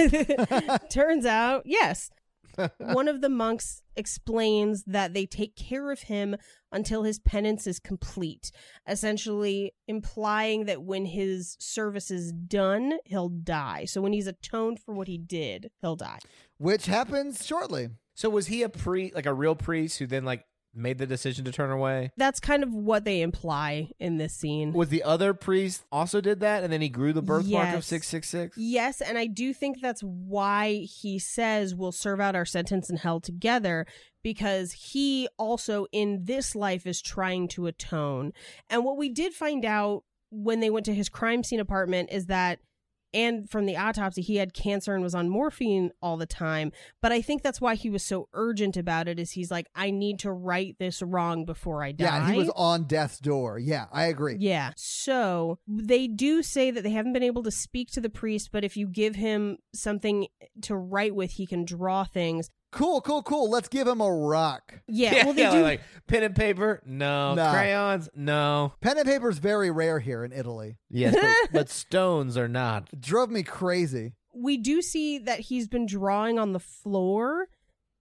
Turns out, yes. One of the monks explains that they take care of him until his penance is complete, essentially implying that when his service is done, he'll die. So when he's atoned for what he did, he'll die. Which happens shortly. so was he a priest, like a real priest, who then like made the decision to turn away? That's kind of what they imply in this scene. Was the other priest also did that, and then he grew the birthmark of six six six? Yes, and I do think that's why he says we'll serve out our sentence in hell together because he also in this life is trying to atone. And what we did find out when they went to his crime scene apartment is that and from the autopsy he had cancer and was on morphine all the time but i think that's why he was so urgent about it is he's like i need to right this wrong before i die Yeah, he was on death's door. Yeah, I agree. yeah. So they do say that they haven't been able to speak to the priest, but if you give him something to write with, he can draw things. Cool, cool, cool. Let's give him a rock. Yeah. well, they do. like pen and paper. No Nah. crayons. No. Pen and paper is very rare here in Italy. Yes, but, but stones are not. It drove me crazy. we do see that he's been drawing on the floor.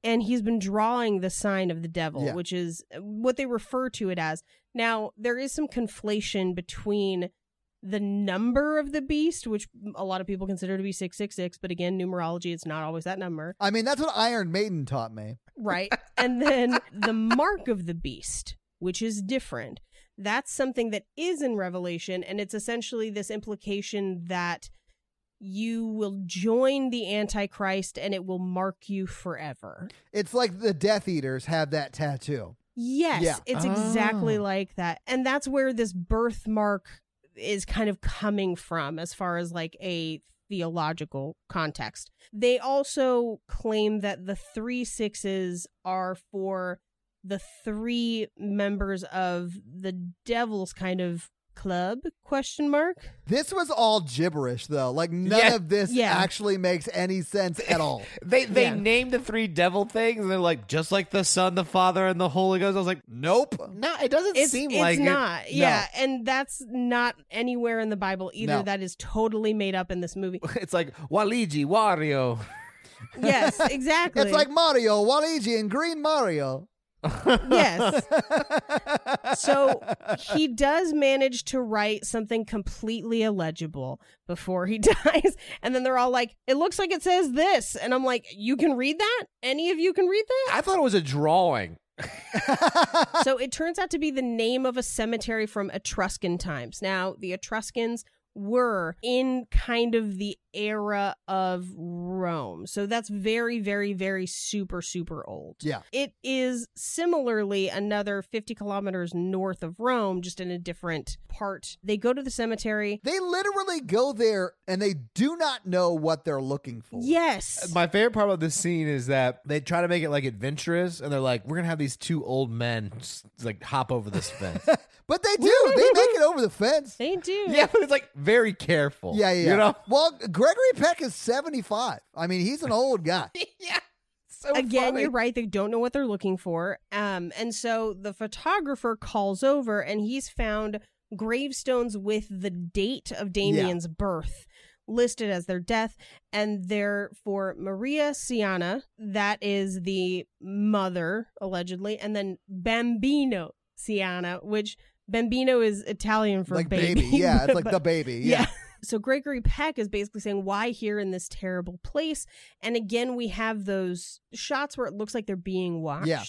and he's been drawing the sign of the devil, Yeah. which is what they refer to it as. Now, there is some conflation between the number of the beast, which a lot of people consider to be 666, but again, numerology, it's not always that number, I mean, that's what Iron Maiden taught me. right? and then the mark of the beast, which is different. That's something that is in Revelation, and it's essentially this implication that you will join the Antichrist and it will mark you forever. It's like the Death Eaters have that tattoo. Yes, Yeah. it's exactly Oh. like that. And that's where this birthmark is kind of coming from as far as like a theological context. They also claim that the three sixes are for the three members of the devil's kind of club question mark This was all gibberish, though. Like none Yeah. of this Yeah. actually makes any sense at all. They they Yeah. named the three devil things, and they're like just like the Son, the Father, and the Holy Ghost. I was like, nope. no, it doesn't it's, seem it's like it. not yeah and that's not anywhere in the bible either No. that is totally made up in this movie It's like Waligi, Wario. yes exactly It's like Mario, Waluigi, and Green Mario. Yes so he does manage to write something completely illegible before he dies and then they're all like it looks like it says this and i'm like you can read that any of you can read that I thought it was a drawing. so it turns out to be the name of a cemetery from Etruscan times. Now, the Etruscans were in kind of the era of Rome. So that's very, very, very super, super old. Yeah. It is similarly another 50 kilometers north of Rome, just in a different part. They go to the cemetery. They literally go there and they do not know what they're looking for. Yes. My favorite part about this scene is that they try to make it like adventurous, and they're like, "We're gonna have these two old men just, like hop over this fence." But they do. they make it over the fence. they do. yeah, but it's like very careful. Yeah, yeah. You know, Well, Gregory Peck is 75. I mean, he's an old guy. yeah. So again funny. you're right they don't know what they're looking for um and so the photographer calls over and he's found gravestones with the date of Damien's birth listed as their death and they're for Maria Scianna that is the mother allegedly and then Bambino Scianna which Bambino is Italian for like baby, baby. Yeah, it's like but- the baby. yeah. Yeah. So Gregory Peck is basically saying, why here in this terrible place? And again, we have those shots where it looks like they're being watched. Yeah.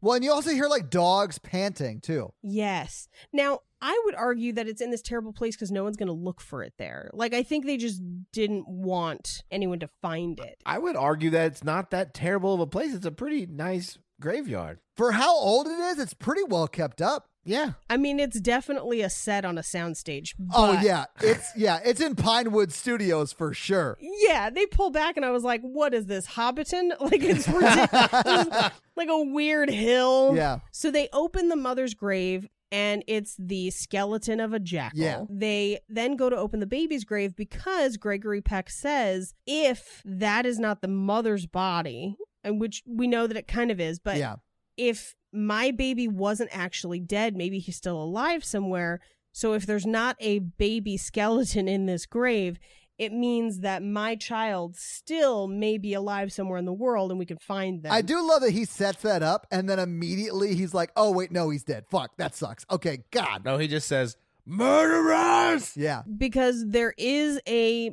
Well, and you also hear like dogs panting too. Yes. Now, I would argue that it's in this terrible place because no one's going to look for it there. Like, I think they just didn't want anyone to find it. I would argue that it's not that terrible of a place. It's a pretty nice graveyard. For how old it is, it's pretty well kept up. Yeah. I mean, it's definitely a set on a soundstage. Oh yeah, it's yeah, it's in Pinewood Studios for sure. Yeah, they pull back, and I was like, "What is this, Hobbiton? Like it's ridiculous. like a weird hill." Yeah. So they open the mother's grave and it's the skeleton of a jackal. Yeah. They then go to open the baby's grave because Gregory Peck says if that is not the mother's body, and which we know that it kind of is, but yeah. If my baby wasn't actually dead, maybe he's still alive somewhere. So if there's not a baby skeleton in this grave, it means that my child still may be alive somewhere in the world and we can find them. I do love that he sets that up and then immediately he's like, "Oh wait, no, he's dead. Fuck, that sucks." Okay, God. No, he just says murderers. Yeah. because there is a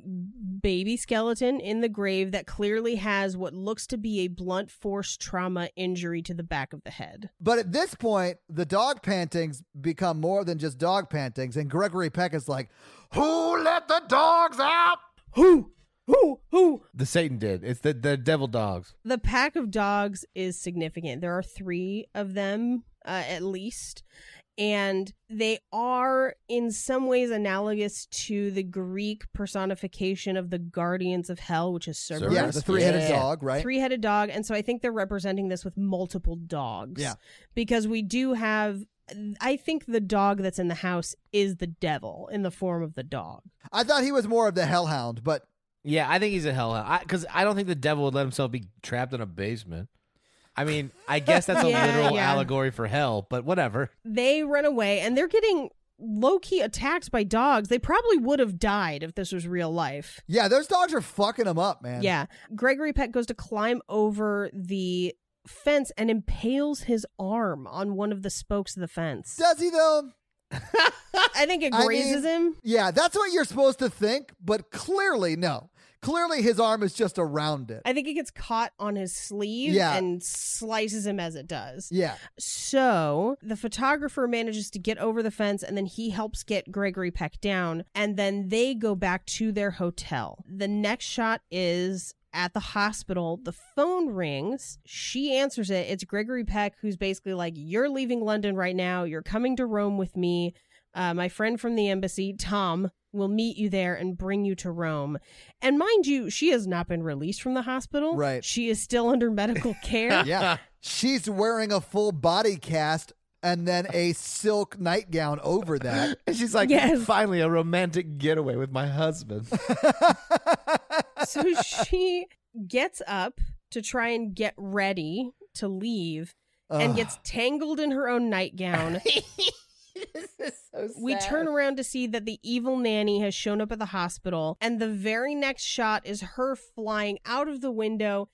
baby skeleton in the grave that clearly has what looks to be a blunt force trauma injury to the back of the head. But at this point, the dog pantings become more than just dog pantings, and Gregory Peck is like, "Who let the dogs out?" Who? Who? Who? The Satan did. It's the the devil dogs. The pack of dogs is significant. There are three of them, uh, at least. And they are in some ways analogous to the Greek personification of the guardians of hell, which is Cerberus. Yeah, the three-headed Yeah. dog, right? three-headed dog and so i think they're representing this with multiple dogs Yeah. because we do have i think the dog that's in the house is the devil in the form of the dog I thought he was more of the hellhound, but Yeah, I think he's a hellhound. Because I, don't think the devil would let himself be trapped in a basement. I mean, I guess that's a Yeah, literal yeah. allegory for hell, but whatever. they run away and they're getting low-key attacked by dogs they probably would have died if this was real life yeah, those dogs are fucking them up, man. yeah gregory peck goes to climb over the fence and impales his arm on one of the spokes of the fence. Does he though? I think it I grazes him. Yeah, that's what you're supposed to think, but clearly no. Clearly his arm is just around it. I think it gets caught on his sleeve Yeah. and slices him as it does. yeah. So the photographer manages to get over the fence and then he helps get Gregory Peck down. And then they go back to their hotel. The next shot is at the hospital. The phone rings. She answers it. It's Gregory Peck, who's basically like, You're leaving London right now. You're coming to Rome with me. Uh, my friend from the embassy, Tom, will meet you there and bring you to Rome. And mind you, she has not been released from the hospital. Right. She is still under medical care. Yeah. She's wearing a full body cast and then a silk nightgown over that. And she's like, Yes. finally a romantic getaway with my husband. so she gets up to try and get ready to leave and gets tangled in her own nightgown. this is so sad. we turn around to see that the evil nanny has shown up at the hospital, and the very next shot is her flying out of the window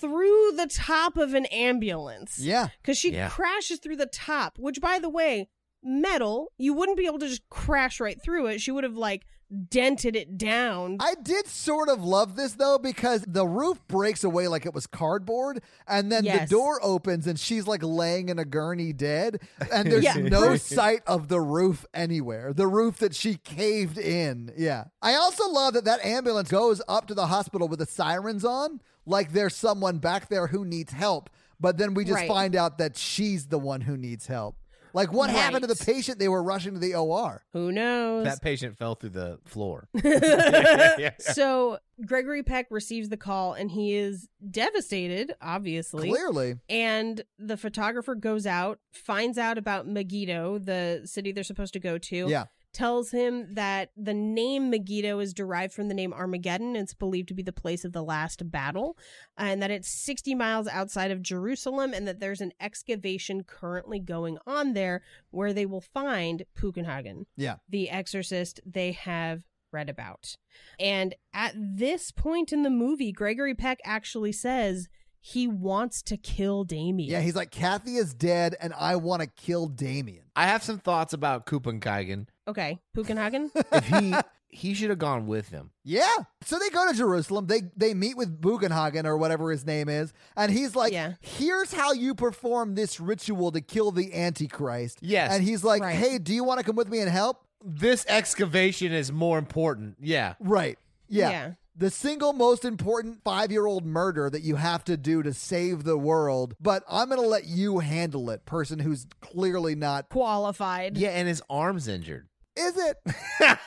through the top of an ambulance. Yeah. Because she Yeah. crashes through the top, which, by the way, metal, you wouldn't be able to just crash right through it. She would have, like, dented it down. I did sort of love this though because the roof breaks away like it was cardboard and then Yes. the door opens and she's like laying in a gurney dead and there's Yeah. no sight of the roof anywhere. The roof that she caved in. Yeah. I also love that that ambulance goes up to the hospital with the sirens on like there's someone back there who needs help. But then we just Right. find out that she's the one who needs help. Like what happened to the patient they were rushing to the OR? Who knows? that patient fell through the floor. so Gregory Peck receives the call and he is devastated, obviously. Clearly. And the photographer goes out, finds out about Megiddo, the city they're supposed to go to. Yeah. Tells him that the name Megiddo is derived from the name Armageddon. It's believed to be the place of the last battle, and that it's 60 miles outside of Jerusalem, and that there's an excavation currently going on there where they will find Bugenhagen Yeah. the exorcist they have read about. And at this point in the movie, Gregory Peck actually says he wants to kill Damien. Yeah, he's like, Kathy is dead, and I want to kill Damien. I have some thoughts about Kupenkagen. okay, Pukenhagen. If he he should have gone with him. Yeah. So they go to Jerusalem. They they meet with Bugenhagen or whatever his name is, and he's like, Yeah. "Here's how you perform this ritual to kill the Antichrist." Yes. And he's like, Right. "Hey, do you want to come with me and help?" This excavation is more important. Yeah. Right. Yeah. Yeah. The single most important five year old murder that you have to do to save the world, but I'm going to let you handle it, person who's clearly not. Qualified. Yeah, and his arm's injured. Is it?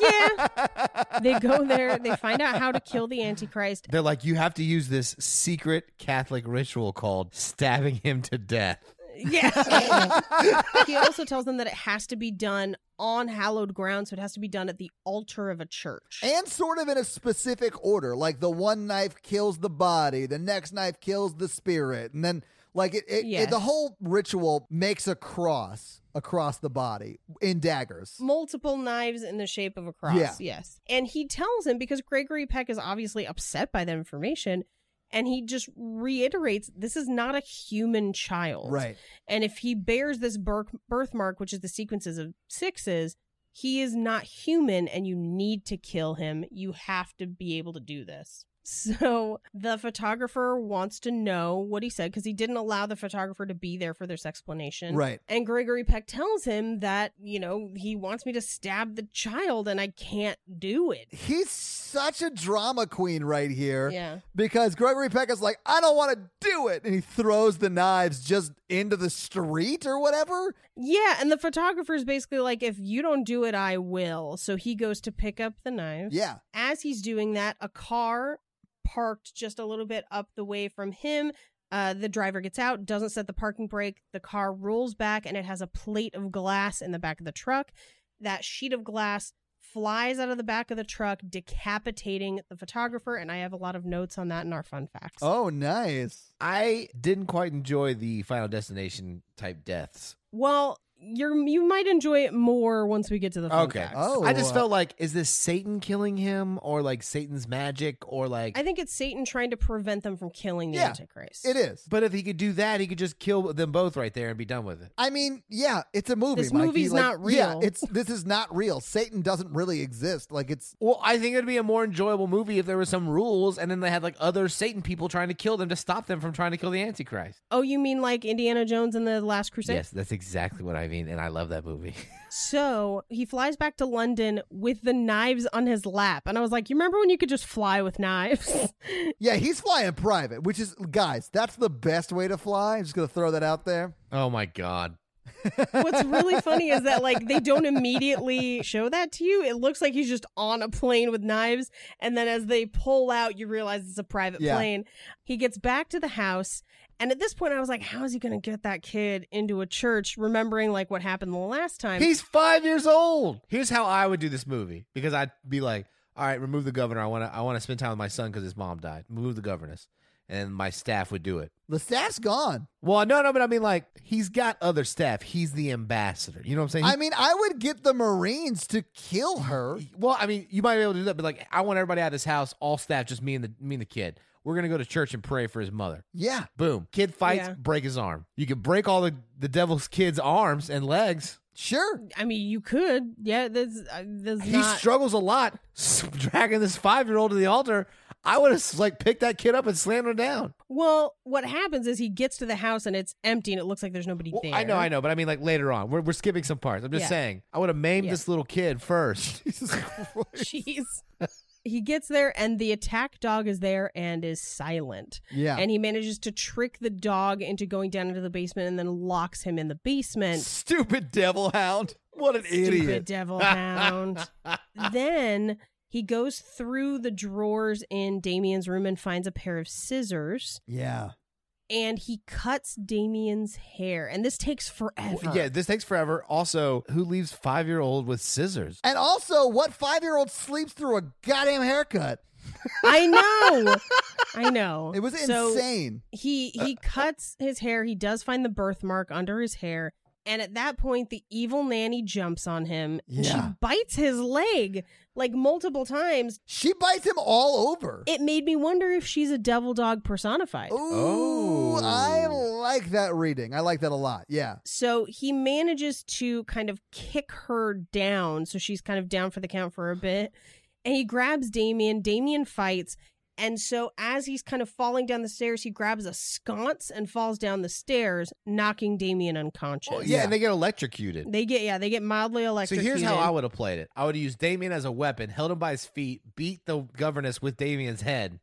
yeah. They go there, they find out how to kill the Antichrist. They're like, you have to use this secret Catholic ritual called stabbing him to death. Yeah. he also tells them that it has to be done on hallowed ground, so it has to be done at the altar of a church. and sort of in a specific order. Like the one knife kills the body, the next knife kills the spirit, and then like it, it, Yes. it- the whole ritual makes a cross across the body in daggers. multiple knives in the shape of a cross. Yeah. Yes. And he tells him because Gregory Peck is obviously upset by that information and he just reiterates this is not a human child. Right. And if he bears this birth birthmark, which is the sequences of sixes, he is not human and you need to kill him. You have to be able to do this. So the photographer wants to know what he said because he didn't allow the photographer to be there for this explanation. Right. And Gregory Peck tells him that, you know, he wants me to stab the child and I can't do it. He's such a drama queen right here. Yeah. Because Gregory Peck is like, I don't want to do it. And he throws the knives just into the street or whatever. Yeah. And the photographer is basically like, if you don't do it, I will. So he goes to pick up the knives. Yeah. As he's doing that, a car parked just a little bit up the way from him. Uh, the driver gets out, doesn't set the parking brake. The car rolls back and it has a plate of glass in the back of the truck. That sheet of glass flies out of the back of the truck, decapitating the photographer. And I have a lot of notes on that in our fun facts. Oh, nice. I didn't quite enjoy the Final Destination type deaths. Well, you're you might enjoy it more once we get to the fun Okay. facts. Oh. I just felt like, is this Satan killing him, or like Satan's magic, or like? I think it's Satan trying to prevent them from killing the Yeah, Antichrist. It is. but if he could do that, he could just kill them both right there and be done with it. I mean, yeah, it's a movie. This Mikey. movie's Like, not Yeah, real. it's this is not real. Satan doesn't really exist. Like it's Well, I think it'd be a more enjoyable movie if there were some rules, and then they had like other Satan people trying to kill them to stop them from trying to kill the Antichrist. Oh, you mean like Indiana Jones and the Last Crusade? Yes, that's exactly what I mean, and I love that movie. So he flies back to London with the knives on his lap. And I was like, you remember when you could just fly with knives? yeah, he's flying private, which is guys, that's the best way to fly. I'm just gonna throw that out there. oh my god. What's really funny is that like they don't immediately show that to you. It looks like he's just on a plane with knives, and then as they pull out, you realize it's a private Yeah. plane. He gets back to the house, and at this point, I was like, "How is he going to get that kid into a church?" Remembering like what happened the last time. He's five years old. Here's how I would do this movie because I'd be like, "All right, remove the governor. I want to. I want to spend time with my son because his mom died. Remove the governess." And my staff would do it. The staff's gone. Well, no, no, but I mean, like, he's got other staff. He's the ambassador. You know what I'm saying? I mean, I would get the Marines to kill her. well, I mean, you might be able to do that, but like, I want everybody out of this house, all staff, just me and the me and the kid. We're gonna go to church and pray for his mother. Yeah. Boom. Kid fights, Yeah. break his arm. You can break all the, the devil's kid's arms and legs. Sure. I mean, you could, yeah. There's, uh, there's He not. struggles a lot, dragging this five year old to the altar. I would have like picked that kid up and slammed him down. well, what happens is he gets to the house and it's empty and it looks like there's nobody Well, there. I know, I know, but I mean, like later on, we're, we're skipping some parts. I'm just Yeah. saying, I would have maimed Yeah. this little kid first. Jesus Christ. Jeez. He gets there and the attack dog is there and is silent. Yeah. And he manages to trick the dog into going down into the basement and then locks him in the basement. Stupid devil hound. What an Stupid idiot. Stupid devil hound. then he goes through the drawers in Damien's room and finds a pair of scissors Yeah. And he cuts Damien's hair. And this takes forever. Yeah, this takes forever. Also, who leaves five year old with scissors? And also, what five year old sleeps through a goddamn haircut? I know. I know. It was So- insane. he he cuts his hair he does find the birthmark under his hair and at that point the evil nanny jumps on him and she Yeah. bites his leg like multiple times She bites him all over. it made me wonder if she's a devil dog personified Ooh, Oh. I like that reading. I like that a lot. Yeah. so he manages to kind of kick her down so she's kind of down for the count for a bit and he grabs damien damien fights and so as he's kind of falling down the stairs he grabs a sconce and falls down the stairs knocking damien unconscious Oh, yeah, Yeah. and they get electrocuted. They get yeah, they get mildly electrocuted. So here's how I would have played it. I would have used Damien as a weapon, held him by his feet, beat the governess with Damien's head.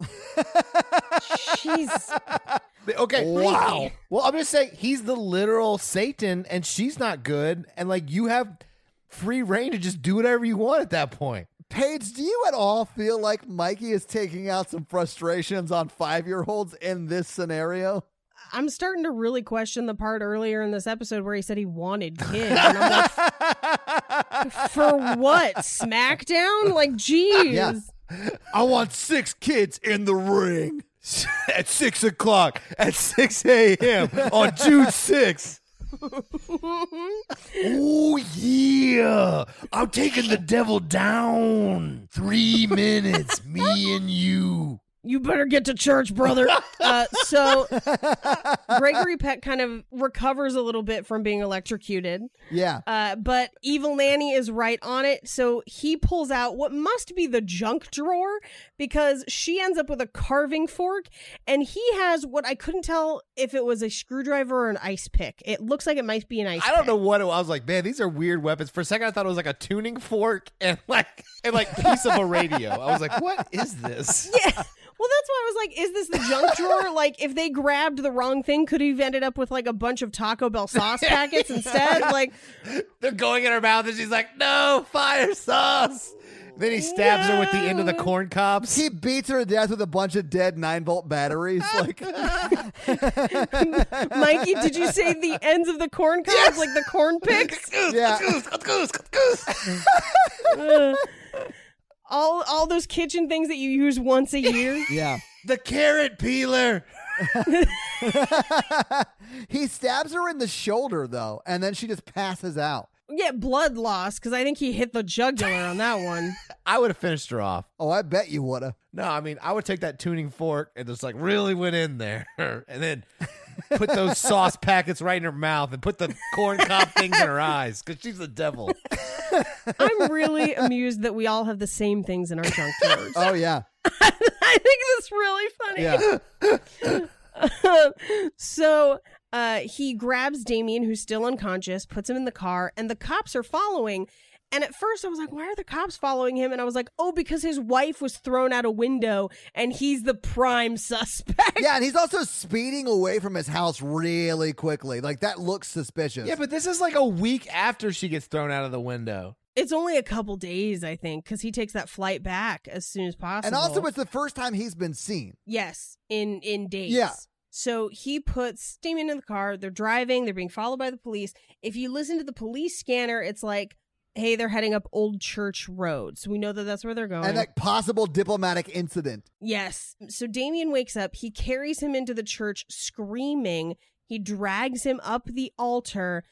Jeez. Okay. Wow. Well, I'm just saying he's the literal Satan, and she's not good, and like you have free reign to just do whatever you want at that point. Paige, do you at all feel like Mikey is taking out some frustrations on five year olds in this scenario? I'm starting to really question the part earlier in this episode where he said he wanted kids. And I'm like, for what? Smackdown? Like, geez. Yeah. I want six kids in the ring at six o'clock at six a.m. on June 6th. oh yeah, I'm taking the devil down. Three minutes, me and you. You better get to church, brother. uh, so Gregory Peck kind of recovers a little bit from being electrocuted. Yeah. Uh, but Evil Nanny is right on it. So he pulls out what must be the junk drawer because she ends up with a carving fork and he has what I couldn't tell if it was a screwdriver or an ice pick. It looks like it might be an ice I don't pick. know what it was. I was like, man, these are weird weapons. For a second, I thought it was like a tuning fork and like and like piece of a radio. I was like, what is this? Yeah. Well, that's why I was like, is this the junk drawer? Like, if they grabbed the wrong thing, could he have ended up with like a bunch of Taco Bell sauce packets instead? Like, They're going in her mouth, and she's like, "No fire sauce." Then he stabs her with the end of the corn cobs. He beats her to death with a bunch of dead nine volt batteries. Like, Mikey, did you say the ends of the corn cobs, like the corn picks? yeah. Ugh. all all those kitchen things that you use once a year. Yeah. the carrot peeler. he stabs her in the shoulder though, and then she just passes out. Get blood loss because I think he hit the jugular on that one. I would have finished her off. Oh, I bet you woulda. No, I mean, I would take that tuning fork and just like really went in there and then put those sauce packets right in her mouth and put the corn cob things in her eyes because she's the devil. I'm really amused that we all have the same things in our junk drawers. Oh yeah. I think that's really funny. Yeah. so uh, he grabs Damien, who's still unconscious, puts him in the car, and the cops are following. And at first, I was like, why are the cops following him? And I was like, oh, because his wife was thrown out a window and he's the prime suspect. Yeah, and he's also speeding away from his house really quickly. Like that looks suspicious. Yeah, but this is like a week after she gets thrown out of the window. It's only a couple days, I think, because he takes that flight back as soon as possible. and also it's the first time he's been seen. Yes, in in days. Yeah. So he puts Damien in the car. They're driving. They're being followed by the police. If you listen to the police scanner, it's like, hey, they're heading up Old Church Road. So we know that that's where they're going. And that possible diplomatic incident. yes. So Damien wakes up. He carries him into the church screaming. He drags him up the altar.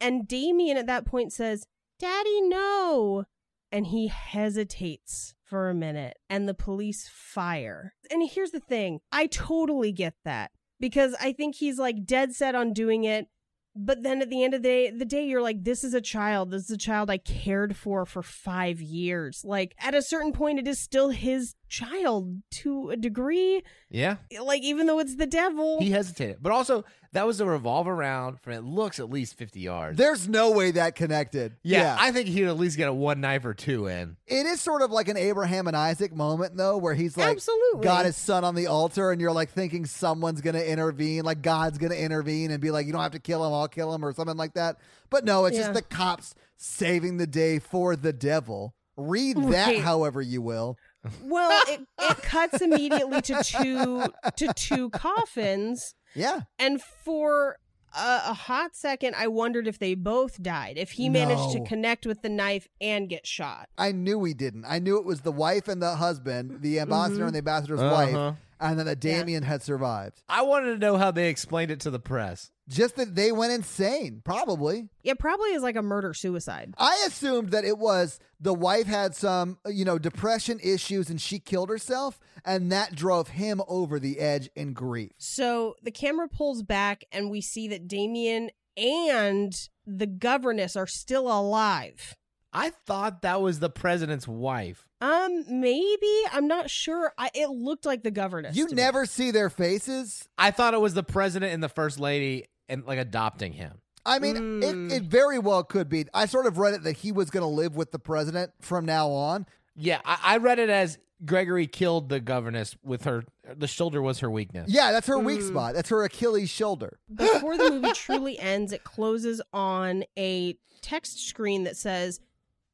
And Damien at that point says, Daddy, no. And he hesitates for a minute and the police fire. And here's the thing I totally get that because I think he's like dead set on doing it. But then at the end of the day, the day you're like, this is a child. This is a child I cared for for five years. Like at a certain point, it is still his child to a degree. Yeah. Like even though it's the devil, He hesitated. But also, that was a revolver round from it looks at least 50 yards. There's no way that connected. yeah, I think he'd at least get a one knife or two in. it is sort of like an Abraham and Isaac moment though, where he's like Absolutely. got his son on the altar, and you're like thinking someone's gonna intervene, like God's gonna intervene and be like, you don't have to kill him, I'll kill him, or something like that. But no, it's Yeah. just the cops saving the day for the devil. Read that Right. however you will. Well, it, it cuts immediately to two to two coffins. Yeah. And for a, a hot second, I wondered if they both died, if he managed to connect with the knife and get shot. I knew he didn't. I knew it was the wife and the husband, the ambassador Mhm. and the ambassador's Uh-huh. wife, and then that Damien had survived. I wanted to know how they explained it to the press. Just that they went insane, probably. It probably is like a murder suicide. I assumed that it was the wife had some, you know, depression issues and she killed herself, and that drove him over the edge in grief. So the camera pulls back, and we see that Damien and the governess are still alive. I thought that was the president's wife. Um, maybe I'm not sure. I, it looked like the governess. You to me. never see their faces. I thought it was the president and the first lady and like adopting him. I mean, Mm. it, it very well could be. I sort of read it that he was going to live with the president from now on. Yeah, I, I read it as Gregory killed the governess with her. The shoulder was her weakness. Yeah, that's her weak Mm. spot. That's her Achilles shoulder. Before the movie truly ends, it closes on a text screen that says,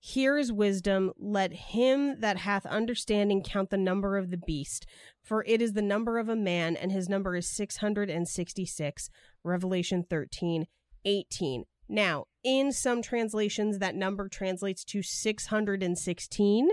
Here is wisdom. Let him that hath understanding count the number of the beast, for it is the number of a man, and his number is 666. Revelation 13, 18. Now, in some translations, that number translates to 616.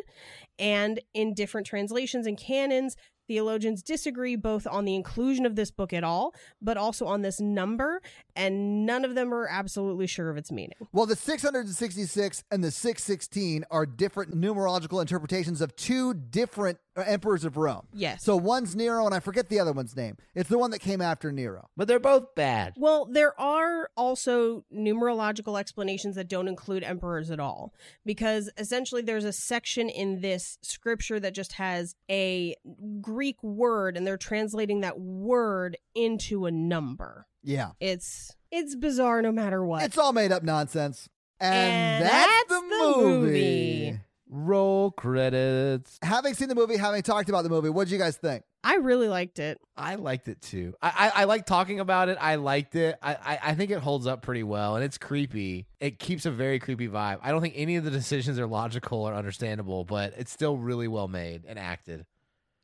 And in different translations and canons, theologians disagree both on the inclusion of this book at all, but also on this number, and none of them are absolutely sure of its meaning. Well, the 666 and the 616 are different numerological interpretations of two different Uh, emperors of Rome. Yes. So one's Nero, and I forget the other one's name. It's the one that came after Nero. But they're both bad. Well, there are also numerological explanations that don't include emperors at all, because essentially there's a section in this scripture that just has a Greek word, and they're translating that word into a number. Yeah. It's it's bizarre no matter what. It's all made up nonsense. And, And that's, that's the, the movie. movie. Roll credits. Having seen the movie, having talked about the movie, what did you guys think? I really liked it. I liked it too. I, I, I like talking about it. I liked it. I, I, I think it holds up pretty well and it's creepy. It keeps a very creepy vibe. I don't think any of the decisions are logical or understandable, but it's still really well made and acted.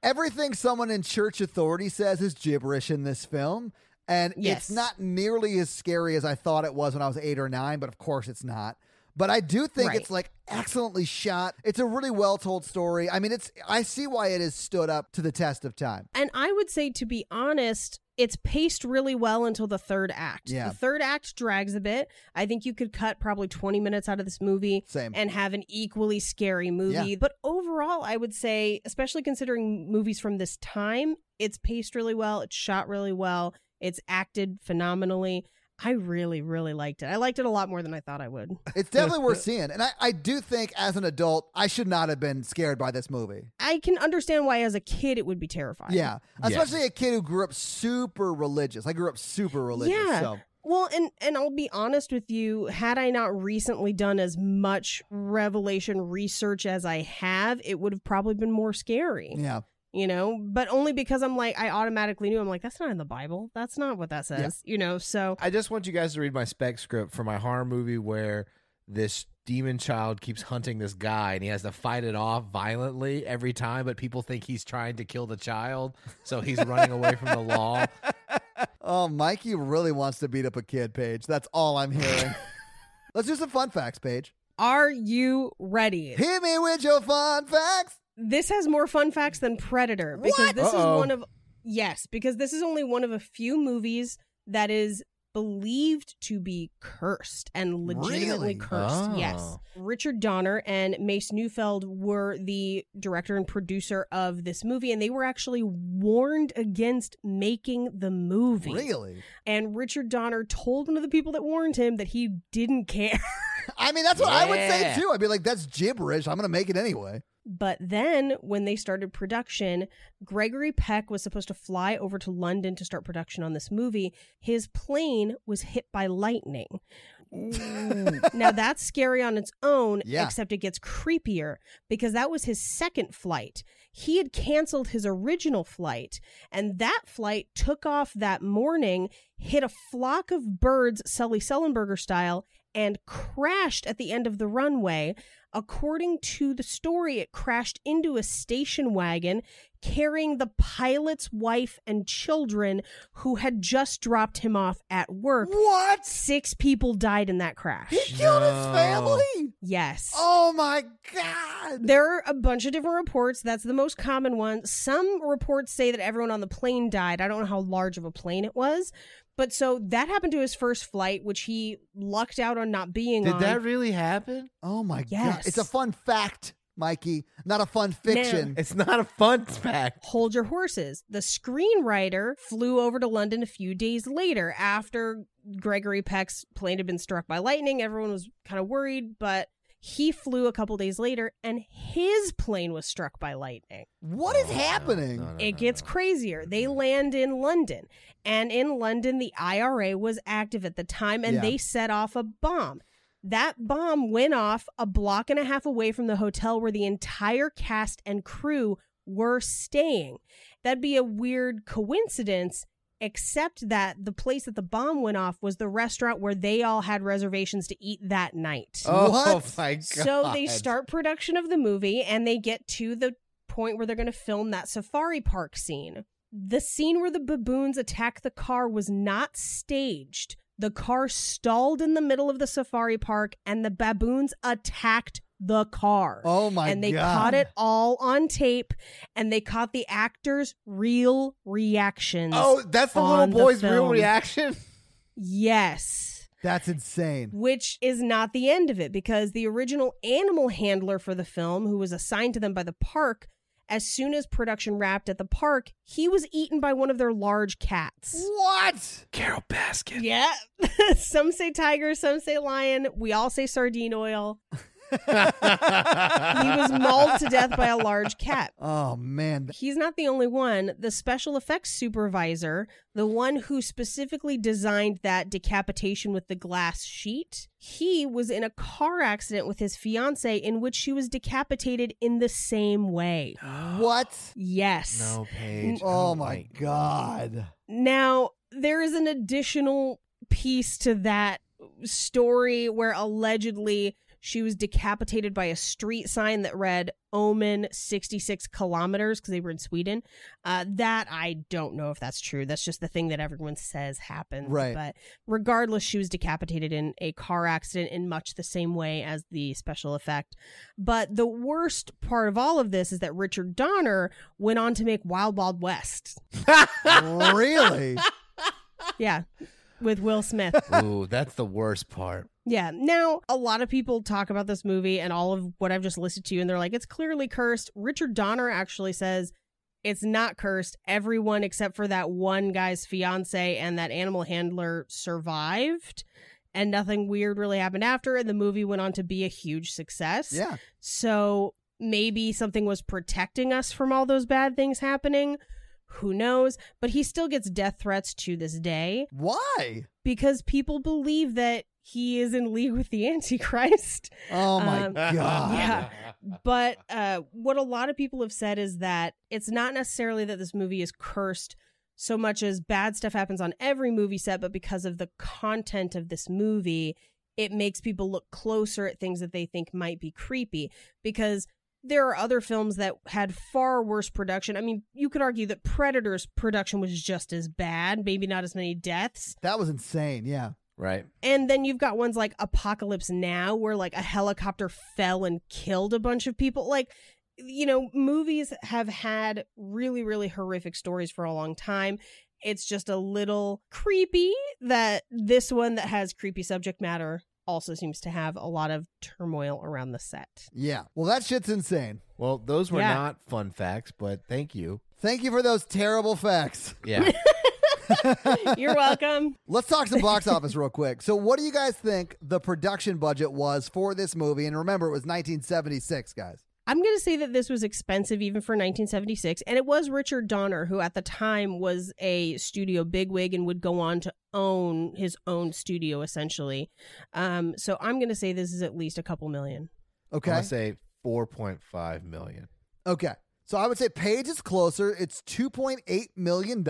Everything someone in church authority says is gibberish in this film. And Yes. it's not nearly as scary as I thought it was when I was eight or nine, but of course it's not. But I do think Right. it's like excellently shot. It's a really well told story. I mean, it's I see why it has stood up to the test of time. And I would say, to be honest, it's paced really well until the third act. Yeah. The third act drags a bit. I think you could cut probably 20 minutes out of this movie Same. and have an equally scary movie. Yeah. But overall, I would say, especially considering movies from this time, it's paced really well, it's shot really well, it's acted phenomenally. I really, really liked it. I liked it a lot more than I thought I would. It's definitely worth seeing. And I, I do think as an adult, I should not have been scared by this movie. I can understand why, as a kid, it would be terrifying. Yeah. Especially a kid who grew up super religious. I grew up super religious. Yeah. So Well, and and I'll be honest with you, had I not recently done as much revelation research as I have, it would have probably been more scary. yeah. You know, but only because I'm like I automatically knew I'm like that's not in the Bible. That's not what that says. You know, so I just want you guys to read my spec script for my horror movie where this demon child keeps hunting this guy and he has to fight it off violently every time, but people think he's trying to kill the child, so he's running away from the law. Oh, Mikey really wants to beat up a kid, Paige. That's all I'm hearing. Let's do some fun facts, Paige. are you ready? Hit me with your fun facts. This has more fun facts than Predator because What? this Uh-oh. is one of yes, because this is only one of a few movies that is believed to be cursed and legitimately Really? cursed. Oh. Yes. Richard Donner and Mace Neufeld were the director and producer of this movie and they were actually warned against making the movie. Really? And Richard Donner told one of the people that warned him that he didn't care. I mean, that's what I would say too. I'd be like, that's gibberish. I'm going to make it anyway. But then, when they started production, Gregory Peck was supposed to fly over to London to start production on this movie. His plane was hit by lightning. now, that's scary on its own, Yeah. except it gets creepier because that was his second flight. He had canceled his original flight, and that flight took off that morning, hit a flock of birds, Sully Sullenberger style, and crashed at the end of the runway. According to the story, it crashed into a station wagon carrying the pilot's wife and children who had just dropped him off at work. What? Six people died in that crash. He killed his family? Yes. Oh my God. There are a bunch of different reports. That's the most common one. Some reports say that everyone on the plane died. I don't know how large of a plane it was. But so that happened to his first flight, which he lucked out on not being Did on. that really happen? Oh my God. Yes. It's a fun fact, Mikey, not a fun fiction. It's not a fun fact. Hold your horses. The screenwriter flew over to London a few days later after Gregory Peck's plane had been struck by lightning. Everyone was kind of worried, but he flew a couple days later and his plane was struck by lightning. what is Oh, no, happening? no, no, It gets crazier. They mm-hmm. land in London, and in London, the IRA was active at the time, and Yeah. they set off a bomb. That bomb went off a block and a half away from the hotel where the entire cast and crew were staying. That'd be a weird coincidence, except that the place that the bomb went off was the restaurant where they all had reservations to eat that night. Oh, oh What? my god! So they start production of the movie and they get to the point where they're going to film that safari park scene. The scene where the baboons attack the car was not staged. The car stalled in the middle of the safari park and the baboons attacked the car. Oh my god. and they God. caught it all on tape and they caught the actors' real reactions. Oh, that's the on little the boy's real reaction. yes. That's insane. which is not the end of it because the original animal handler for the film, who was assigned to them by the park, as soon as production wrapped at the park, he was eaten by one of their large cats. What? Carole Baskin. Yeah. some say tiger, some say lion. We all say sardine oil. He was mauled to death by a large cat. Oh man. He's not the only one. The special effects supervisor, the one who specifically designed that decapitation with the glass sheet, he was in a car accident with his fiance in which she was decapitated in the same way. What? Yes. No, Paige. Oh, oh my God. Now, there is an additional piece to that story where allegedly she was decapitated by a street sign that read Omen 66 kilometers because they were in Sweden. Uh, that I don't know if that's true. That's just the thing that everyone says happens. Right. But regardless, she was decapitated in a car accident in much the same way as the special effect. But the worst part of all of this is that Richard Donner went on to make Wild Wild West. really? Yeah. With Will Smith. Ooh, that's the worst part. Yeah. Now, a lot of people talk about this movie and all of what I've just listed to you, and they're like, it's clearly cursed. Richard Donner actually says it's not cursed. Everyone except for that one guy's fiance and that animal handler survived, and nothing weird really happened after. And the movie went on to be a huge success. Yeah. So maybe something was protecting us from all those bad things happening. Who knows? But he still gets death threats to this day Why? because people believe that he is in league with the Antichrist. Oh my Um, god. Yeah. But uh, what a lot of people have said is that it's not necessarily that this movie is cursed so much as bad stuff happens on every movie set, but because of the content of this movie, it makes people look closer at things that they think might be creepy. Because there are other films that had far worse production. I mean, you could argue that Predator's production was just as bad, maybe not as many deaths. That was insane. Yeah. Right. And then you've got ones like Apocalypse Now, where like a helicopter fell and killed a bunch of people. Like, you know, movies have had really, really horrific stories for a long time. It's just a little creepy that this one that has creepy subject matter also seems to have a lot of turmoil around the set. Yeah. Well, that shit's insane. Well, those were Yeah. not fun facts, but thank you. Thank you for those terrible facts. Yeah. You're welcome. Let's talk some box office real quick. So, what do you guys think the production budget was for this movie? And remember, it was 1976, guys. I'm going to say that this was expensive even for 1976. And it was Richard Donner, who at the time was a studio bigwig and would go on to own his own studio essentially. Um, so I'm going to say this is at least a couple million. Okay. gonna say 4.5 million. Okay. So I would say Paige is closer. It's $2.8 million,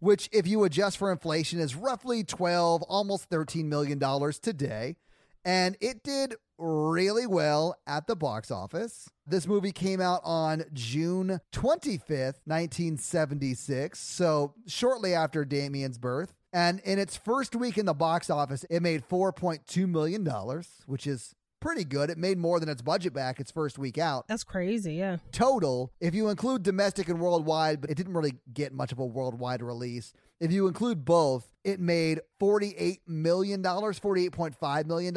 which, if you adjust for inflation, is roughly 12, almost $13 million today. And it did really well at the box office. This movie came out on June 25th, 1976. So shortly after Damien's birth. And in its first week in the box office, it made $4.2 million, which is pretty good. It made more than its budget back its first week out That's crazy. Yeah. total, if you include domestic and worldwide, but it didn't really get much of a worldwide release. If you include both, it made $48 million, $48.5 million.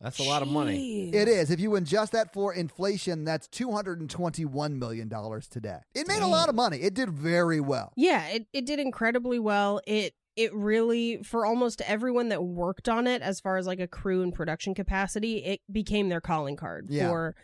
That's a lot of money. Jeez. It is. If you adjust that for inflation, that's $221 million today. It made a lot of money. It did very well. Yeah, it, it did incredibly well. It it really for almost everyone that worked on it as far as like a crew and production capacity, it became their calling card Yeah. for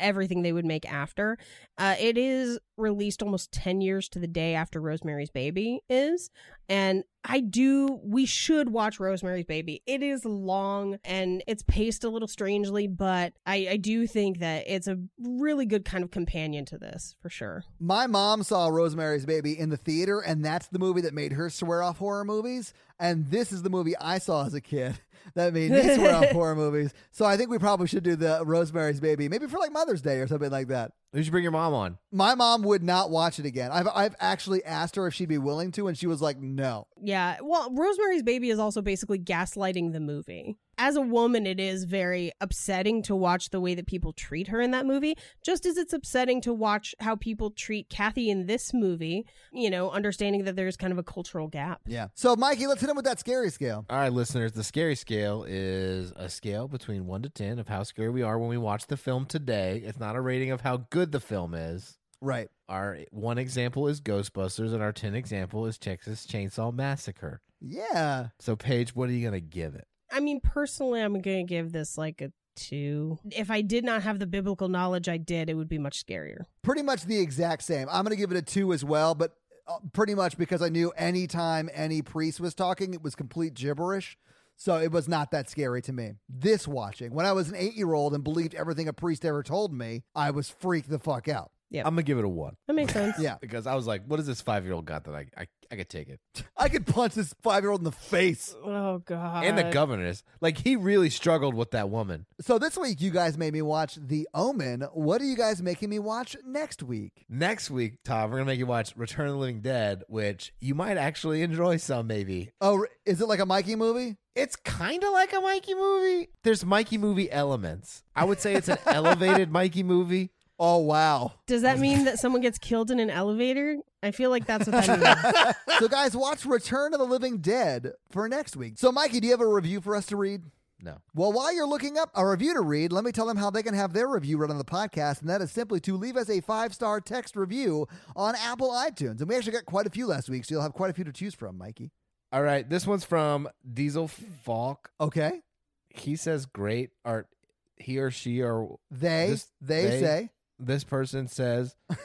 everything they would make after. Uh, it is released almost 10 years to the day after Rosemary's Baby is. And I do, we should watch Rosemary's Baby. It is long and it's paced a little strangely, but I, I do think that it's a really good kind of companion to this for sure. My mom saw Rosemary's Baby in the theater, and that's the movie that made her swear off horror movies. And this is the movie I saw as a kid that made me were off horror movies. So I think we probably should do the Rosemary's Baby, maybe for like Mother's Day or something like that. You should bring your mom on. My mom would not watch it again. I've I've actually asked her if she'd be willing to, and she was like, "No." Yeah. Well, Rosemary's Baby is also basically gaslighting the movie. As a woman, it is very upsetting to watch the way that people treat her in that movie, just as it's upsetting to watch how people treat Kathy in this movie, you know, understanding that there's kind of a cultural gap. Yeah. So, Mikey, let's hit him with that scary scale. All right, listeners, the scary scale is a scale between 1 to 10 of how scary we are when we watch the film today. It's not a rating of how good the film is. Right. Our one example is Ghostbusters, and our 10 example is Texas Chainsaw Massacre. Yeah. So, Paige, what are you going to give it? I mean, personally, I'm going to give this like a two. If I did not have the biblical knowledge I did, it would be much scarier. Pretty much the exact same. I'm going to give it a two as well, but uh, pretty much because I knew anytime any priest was talking, it was complete gibberish. So it was not that scary to me. This watching, when I was an eight year old and believed everything a priest ever told me, I was freaked the fuck out. Yep. I'm gonna give it a one That makes sense. Yeah. because I was like, what does this five year old got that I I, I could take it? I could punch this five year old in the face. Oh god. and the governess, like he really struggled with that woman. So this week, you guys made me watch The Omen. What are you guys making me watch next week? Next week, Tom, we're gonna make you watch Return of the Living Dead, which you might actually enjoy some, maybe. Oh, is it like a Mikey movie? It's kind of like a Mikey movie. There's Mikey movie elements. I would say it's an elevated Mikey movie. Oh, wow. Does that mean that someone gets killed in an elevator? I feel like that's what that means. so, guys, watch Return of the Living Dead for next week. So, Mikey, do you have a review for us to read? No. Well, while you're looking up a review to read, let me tell them how they can have their review read on the podcast, and that is simply to leave us a five star text review on Apple iTunes. And we actually got quite a few last week, so you'll have quite a few to choose from, Mikey. All right, this one's from Diesel Falk. Okay. He says great art. He or she or They, This- they, they- say. This person says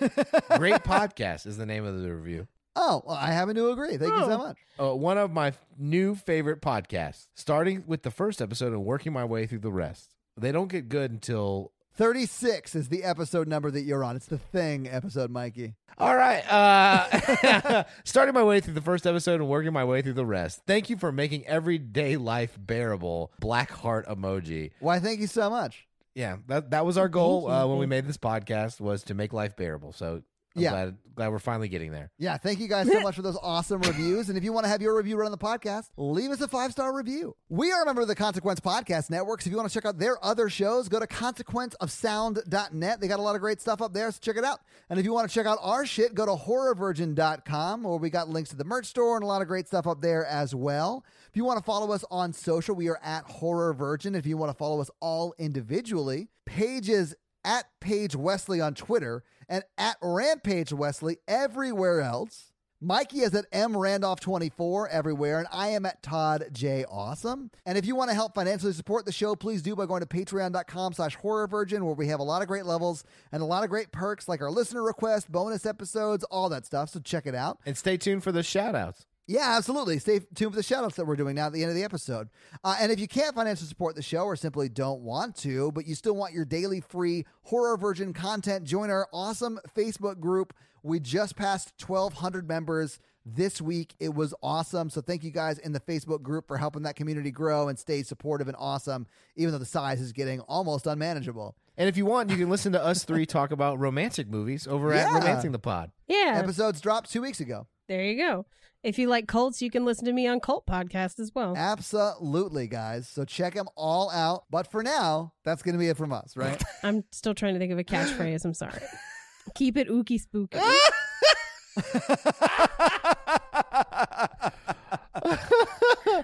great podcast is the name of the review. Oh, well, I happen to agree. Thank you so Oh. much. Uh, one of my new favorite podcasts, starting with the first episode and working my way through the rest. They don't get good until 36 is the episode number that you're on. It's the thing episode, Mikey. All right. Uh, starting my way through the first episode and working my way through the rest. Thank you for making everyday life bearable. Black heart emoji. Why, thank you so much. Yeah, that that was our goal uh, when we made this podcast was to make life bearable. So I'm Yeah. glad glad we're finally getting there. Yeah, thank you guys so much for those awesome reviews. And if you want to have your review run on the podcast, leave us a five star review. We are a member of the Consequence Podcast Network. So if you want to check out their other shows, go to consequenceofsound.net. They got a lot of great stuff up there, so check it out. And if you want to check out our shit, go to horrorvirgin.com, where we got links to the merch store and a lot of great stuff up there as well. If you want to follow us on social, we are at Horror Virgin. If you want to follow us all individually, Paige's at Paige Wesley on Twitter and at Rampage Wesley everywhere else. Mikey is at M Randolph 24 everywhere, and I am at Todd J Awesome. And if you want to help financially support the show, please do by going to patreon.com slash horror virgin, where we have a lot of great levels and a lot of great perks like our listener request, bonus episodes, all that stuff. So check it out. And stay tuned for the shout outs. Yeah, absolutely. Stay tuned for the shoutouts that we're doing now at the end of the episode. Uh, and if you can't financially support the show or simply don't want to, but you still want your daily free horror virgin content, join our awesome Facebook group. We just passed 1,200 members this week. It was awesome. So thank you guys in the Facebook group for helping that community grow and stay supportive and awesome, even though the size is getting almost unmanageable. And if you want, you can listen to us three talk about romantic movies over at Yeah. Romancing the Pod. Yeah. Episodes dropped two weeks ago. There you go. If you like cults, you can listen to me on Cult Podcast as well. Absolutely, guys. So check them all out. But for now, that's going to be it from us, right? I'm still trying to think of a catchphrase. I'm sorry. Keep it ooky spooky.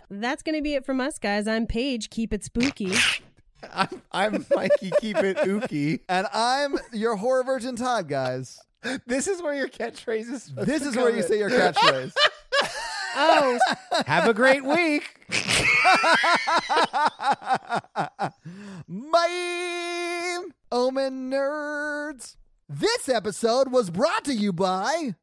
That's going to be it from us, guys. I'm Paige. Keep it spooky. I'm, I'm Mikey. Keep it ooky. and I'm your horror virgin Todd, guys. This is where your catchprise is. This is where you say your catchphrase. Oh, Have a great week. My Omen nerds. This episode was brought to you by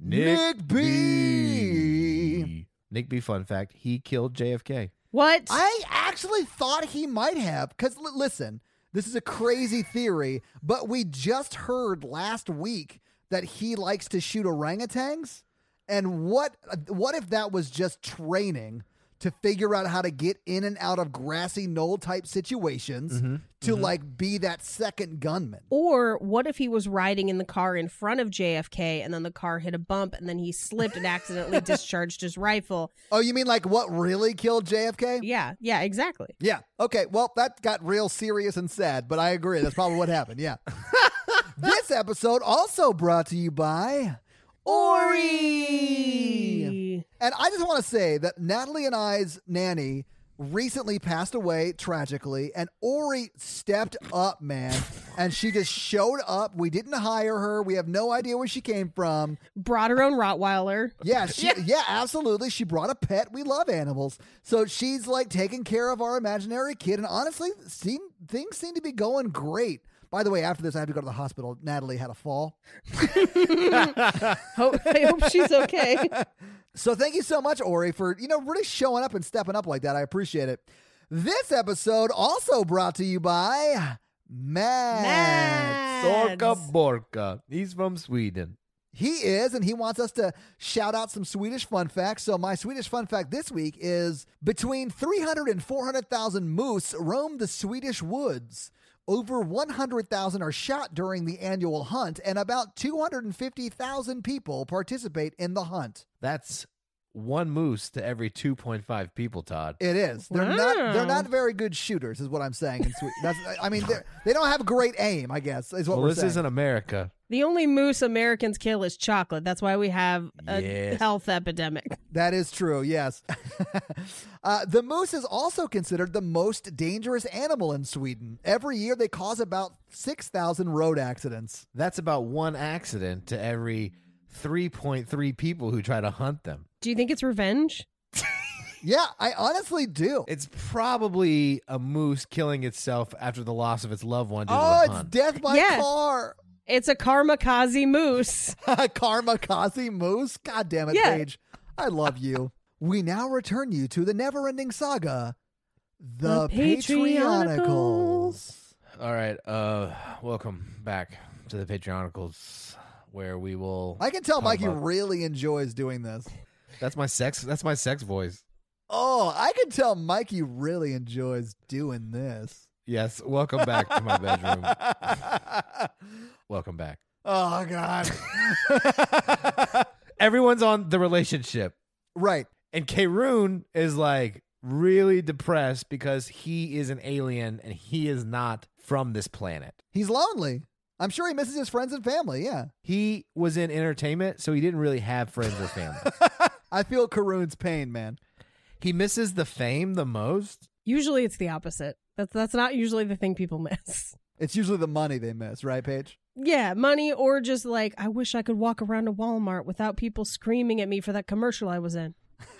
Nick B. Nick B. Fun fact: He killed JFK. What? I actually thought he might have. Because l- listen, this is a crazy theory, but we just heard last week that he likes to shoot orangutans. And what what if that was just training to figure out how to get in and out of grassy knoll type situations mm-hmm. to mm-hmm. like be that second gunman? or what if he was riding in the car in front of JFK and then the car hit a bump and then he slipped and accidentally discharged his rifle? Oh, you mean like what really killed JFK? Yeah, yeah, exactly. Yeah. Okay. Well, that got real serious and sad, but I agree. That's probably what happened. Yeah. this episode also brought to you by Ori. And I just want to say that Natalie and I's nanny recently passed away tragically, and Ori stepped up, man. And she just showed up. We didn't hire her. We have no idea where she came from. Brought her own Rottweiler. Yeah, she, yeah. absolutely. She brought a pet. We love animals. So she's like taking care of our imaginary kid. And honestly, seem, things seem to be going great. By the way, after this, I have to go to the hospital. Natalie had a fall. Hope, I hope she's okay. So thank you so much, Ori, for you know really showing up and stepping up like that. I appreciate it. This episode also brought to you by Matt. Matt. Sorka Borka. He's from Sweden. He is, and he wants us to shout out some Swedish fun facts. So, my Swedish fun fact this week is between 300 and 400,000 moose roam the Swedish woods. Over 100,000 are shot during the annual hunt, and about 250,000 people participate in the hunt. That's one moose to every 2.5 people, Todd. It is. They're not. They're not very good shooters, is what I'm saying. In Sweden, That's, I mean, they're- don't have great aim. I guess is what well, we're this saying. isn't America. The only moose Americans kill is chocolate. That's why we have a Yes. health epidemic. That is true, yes. uh, the moose is also considered the most dangerous animal in Sweden. Every year they cause about 6,000 road accidents. That's about one accident to every 3.3 people who try to hunt them. Do you think it's revenge? Yeah, I honestly do. It's probably a moose killing itself after the loss of its loved one due Oh, to the it's hunt. death by Yeah. car. It's a karmakaze moose. Karmakaze moose. God damn it, Yeah. Paige. I love you. we now return you to the never ending saga, The, The Patreonicals. All right. Uh, welcome back to the Patreonicals, where we will. I can tell Mikey about- really enjoys doing this. That's my sex. That's my sex voice. Oh, I can tell Mikey really enjoys doing this. Yes. Welcome back to my bedroom. Welcome back. oh God. Everyone's on the relationship, right. and Karoon is like really depressed because he is an alien and he is not from this planet. He's lonely. I'm sure he misses his friends and family. Yeah. He was in entertainment, so he didn't really have friends or family. I feel Karoon's pain, man. he misses the fame the most. Usually it's the opposite. That's that's not usually the thing people miss. It's usually the money they miss, right, Paige? Yeah, money or just like I wish I could walk around a Walmart without people screaming at me for that commercial I was in.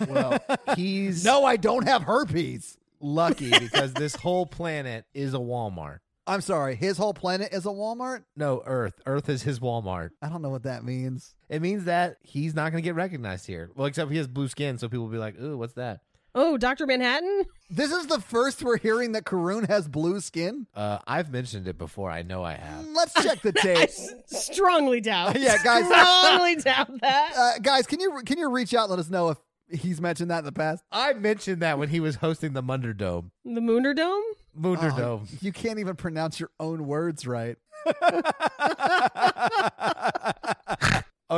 Well, he's No, I don't have herpes. lucky because this whole planet is a Walmart. I'm sorry. His whole planet is a Walmart? No, Earth. Earth is his Walmart. I don't know what that means. It means that he's not going to get recognized here. Well, except he has blue skin, so people will be like, "Ooh, what's that?" Oh, Dr. Manhattan? This is the first we're hearing that Karun has blue skin. Uh, I've mentioned it before. I know I have. Let's check the I tape. s- strongly doubt. Yeah, guys. Strongly doubt that. Uh, guys, can you can you reach out and let us know if he's mentioned that in the past? I mentioned that when he was hosting the Munder Dome. The Mooner Dome? Munder Oh, Dome. you can't even pronounce your own words right.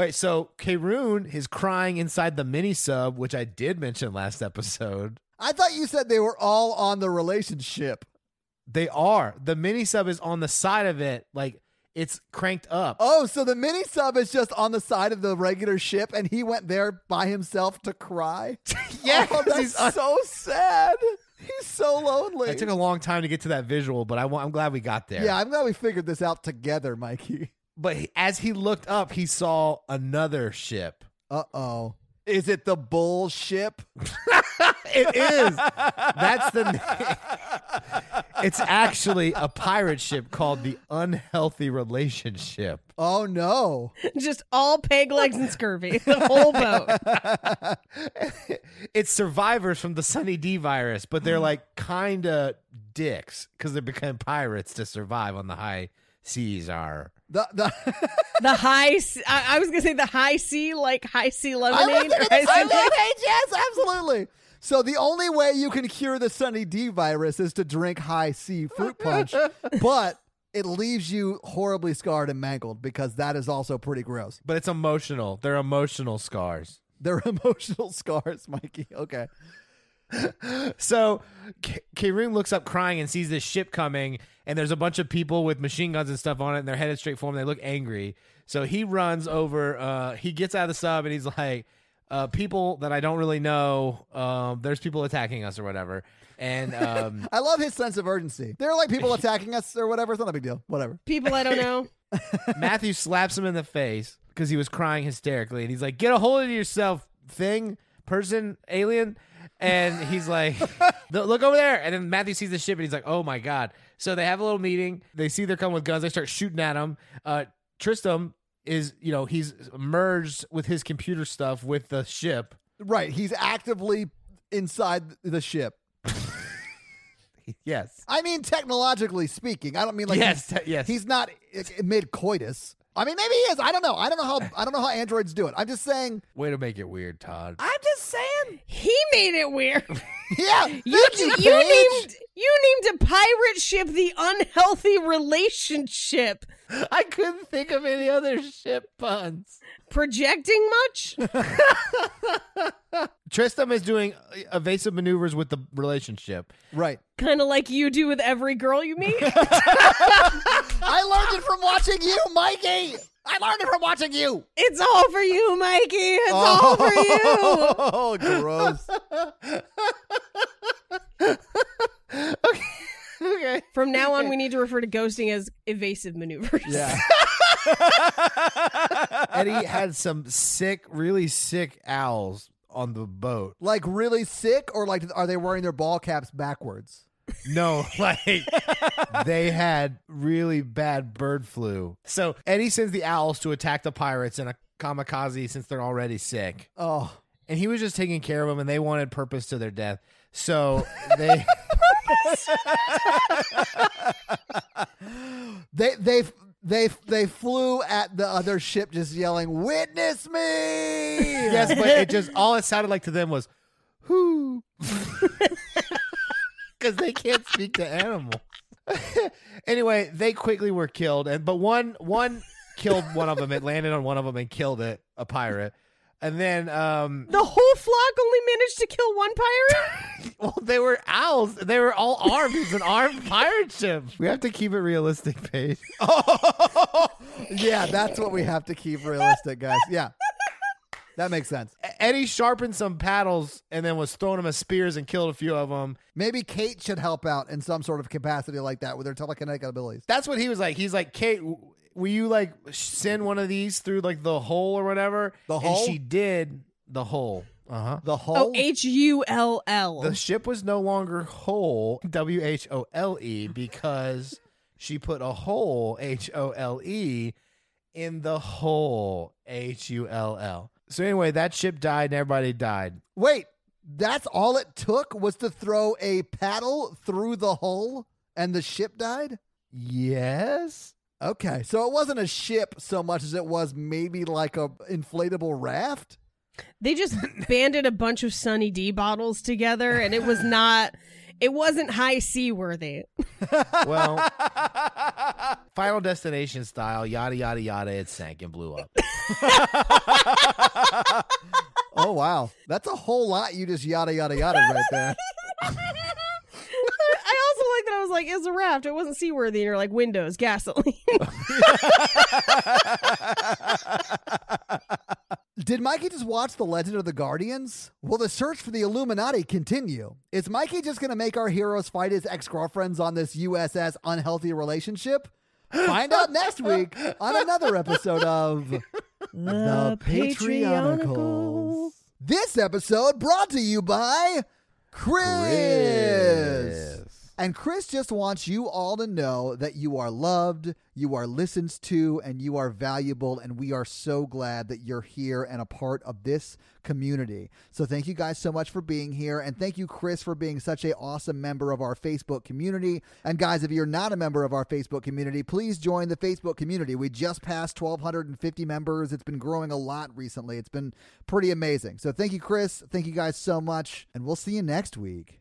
Right, so Karoon is crying inside the mini sub, which I did mention last episode. I thought you said they were all on the relationship. They are. The mini sub is on the side of it, like it's cranked up. Oh, so the mini sub is just on the side of the regular ship, and he went there by himself to cry. Yeah, oh, that's he's un- so sad. He's so lonely. It took a long time to get to that visual, but I, I'm glad we got there. yeah, I'm glad we figured this out together, Mikey. But he- as he looked up, he saw another ship. Uh oh. Is it the bull ship? It is. That's the name. It's actually a pirate ship called the Unhealthy Relationship. Oh no. Just all peg legs and scurvy. The whole boat. it's survivors from the Sunny D virus, but they're like kind of dicks because they become pirates to survive on the high seas. Are The, the The high, s- I, I was gonna say the high C, like Hi-C I lemonade. I or thinking the high same C- thing, Paige. Yes, absolutely. So the only way you can cure the Sunny D virus is to drink Hi-C fruit punch, but it leaves you horribly scarred and mangled because that is also pretty gross. but it's emotional. They're emotional scars. They're emotional scars, Mikey. Okay. So K- Kareem looks up crying and sees this ship coming, and there's a bunch of people with machine guns and stuff on it, and they're headed straight for him. They look angry. So he runs over. Uh, he gets out of the sub, and he's like, uh, "People that I don't really know. Um, there's people attacking us or whatever." And um, I love his sense of urgency. There are like people attacking us or whatever. It's not a big deal. Whatever. People I don't know. Matthew slaps him in the face because he was crying hysterically, and he's like, "Get a hold of yourself, thing, person, alien." And he's like, "Look over there!" And then Matthew sees the ship, and he's like, "Oh my god!" So they have a little meeting. They see they're coming with guns. They start shooting at him. Uh, Tristram is, you know, he's merged with his computer stuff with the ship. Right. He's actively inside the ship. yes. I mean, technologically speaking. I don't mean like yes, he's, te- yes. he's not mid coitus. I mean, maybe he is. I don't know. I don't know how. I don't know how androids do it. I'm just saying. Way to make it weird, Todd. I'm just saying. He made it weird. Yeah, You thank you, you named you named a pirate ship the unhealthy relationship. I couldn't think of any other ship puns. Projecting much? Tristam is doing uh, evasive maneuvers with the relationship. right. kind of like you do with every girl you meet. I learned it from watching you, Mikey. I learned it from watching you. it's all for you, Mikey. It's all for you. Oh, gross. Okay. From now on, we need to refer to ghosting as evasive maneuvers. Yeah. Eddie had some sick, really sick owls on the boat. like really sick, or like are they wearing their ball caps backwards? No, like they had really bad bird flu. So Eddie sends the owls to attack the pirates in a kamikaze since they're already sick. Oh, And he was just taking care of them and they wanted purpose to their death. So they they they they they flew at the other ship, just yelling, "Witness me!" Yes, but it just all it sounded like to them was who Because they can't speak to animals. anyway, they quickly were killed, and but one one killed one of them. It landed on one of them and killed it, a pirate. And then, um, The whole flock only managed to kill one pirate? well, they were owls. They were all armed. It's an armed pirate ship. We have to keep it realistic, Paige. yeah, that's what we have to keep realistic, guys. Yeah, that makes sense. Eddie sharpened some paddles and then was throwing them as spears and killed a few of them. Maybe Kate should help out in some sort of capacity like that with her telekinetic abilities. That's what he was like. He's like, Kate, w- will you like send one of these through like the hole or whatever? The And hole? she did the hole. Uh huh. The Oh, H U L L. The ship was no longer whole, W H O L E, because she put a hole, H O L E, in the hole, H U L L. So anyway, that ship died and everybody died. wait. That's all it took was to throw a paddle through the hull, and the ship died. Yes. Okay, so it wasn't a ship so much as it was maybe like a inflatable raft. They just banded a bunch of Sunny D bottles together, and it was not. It wasn't high C worthy. Well, Final Destination style, yada yada yada. It sank and blew up. Oh wow, that's a whole lot you just yada yada yada right there. I also like that I was like, it's a raft. It wasn't seaworthy. And you're like, windows, gasoline. Did Mikey just watch The Legend of the Guardians? Will the search for the Illuminati continue? Is Mikey just going to make our heroes fight his ex girlfriends on this USS unhealthy relationship? Find out next week on another episode of The Patreonicals. This episode brought to you by Chris. And Chris just wants you all to know that you are loved, you are listened to, and you are valuable. And we are so glad that you're here and a part of this community. So thank you guys so much for being here. And thank you, Chris, for being such a awesome member of our Facebook community. And guys, if you're not a member of our Facebook community, please join the Facebook community. We just passed 1,250 members. It's been growing a lot recently. It's been pretty amazing. So thank you, Chris. Thank you guys so much. And we'll see you next week.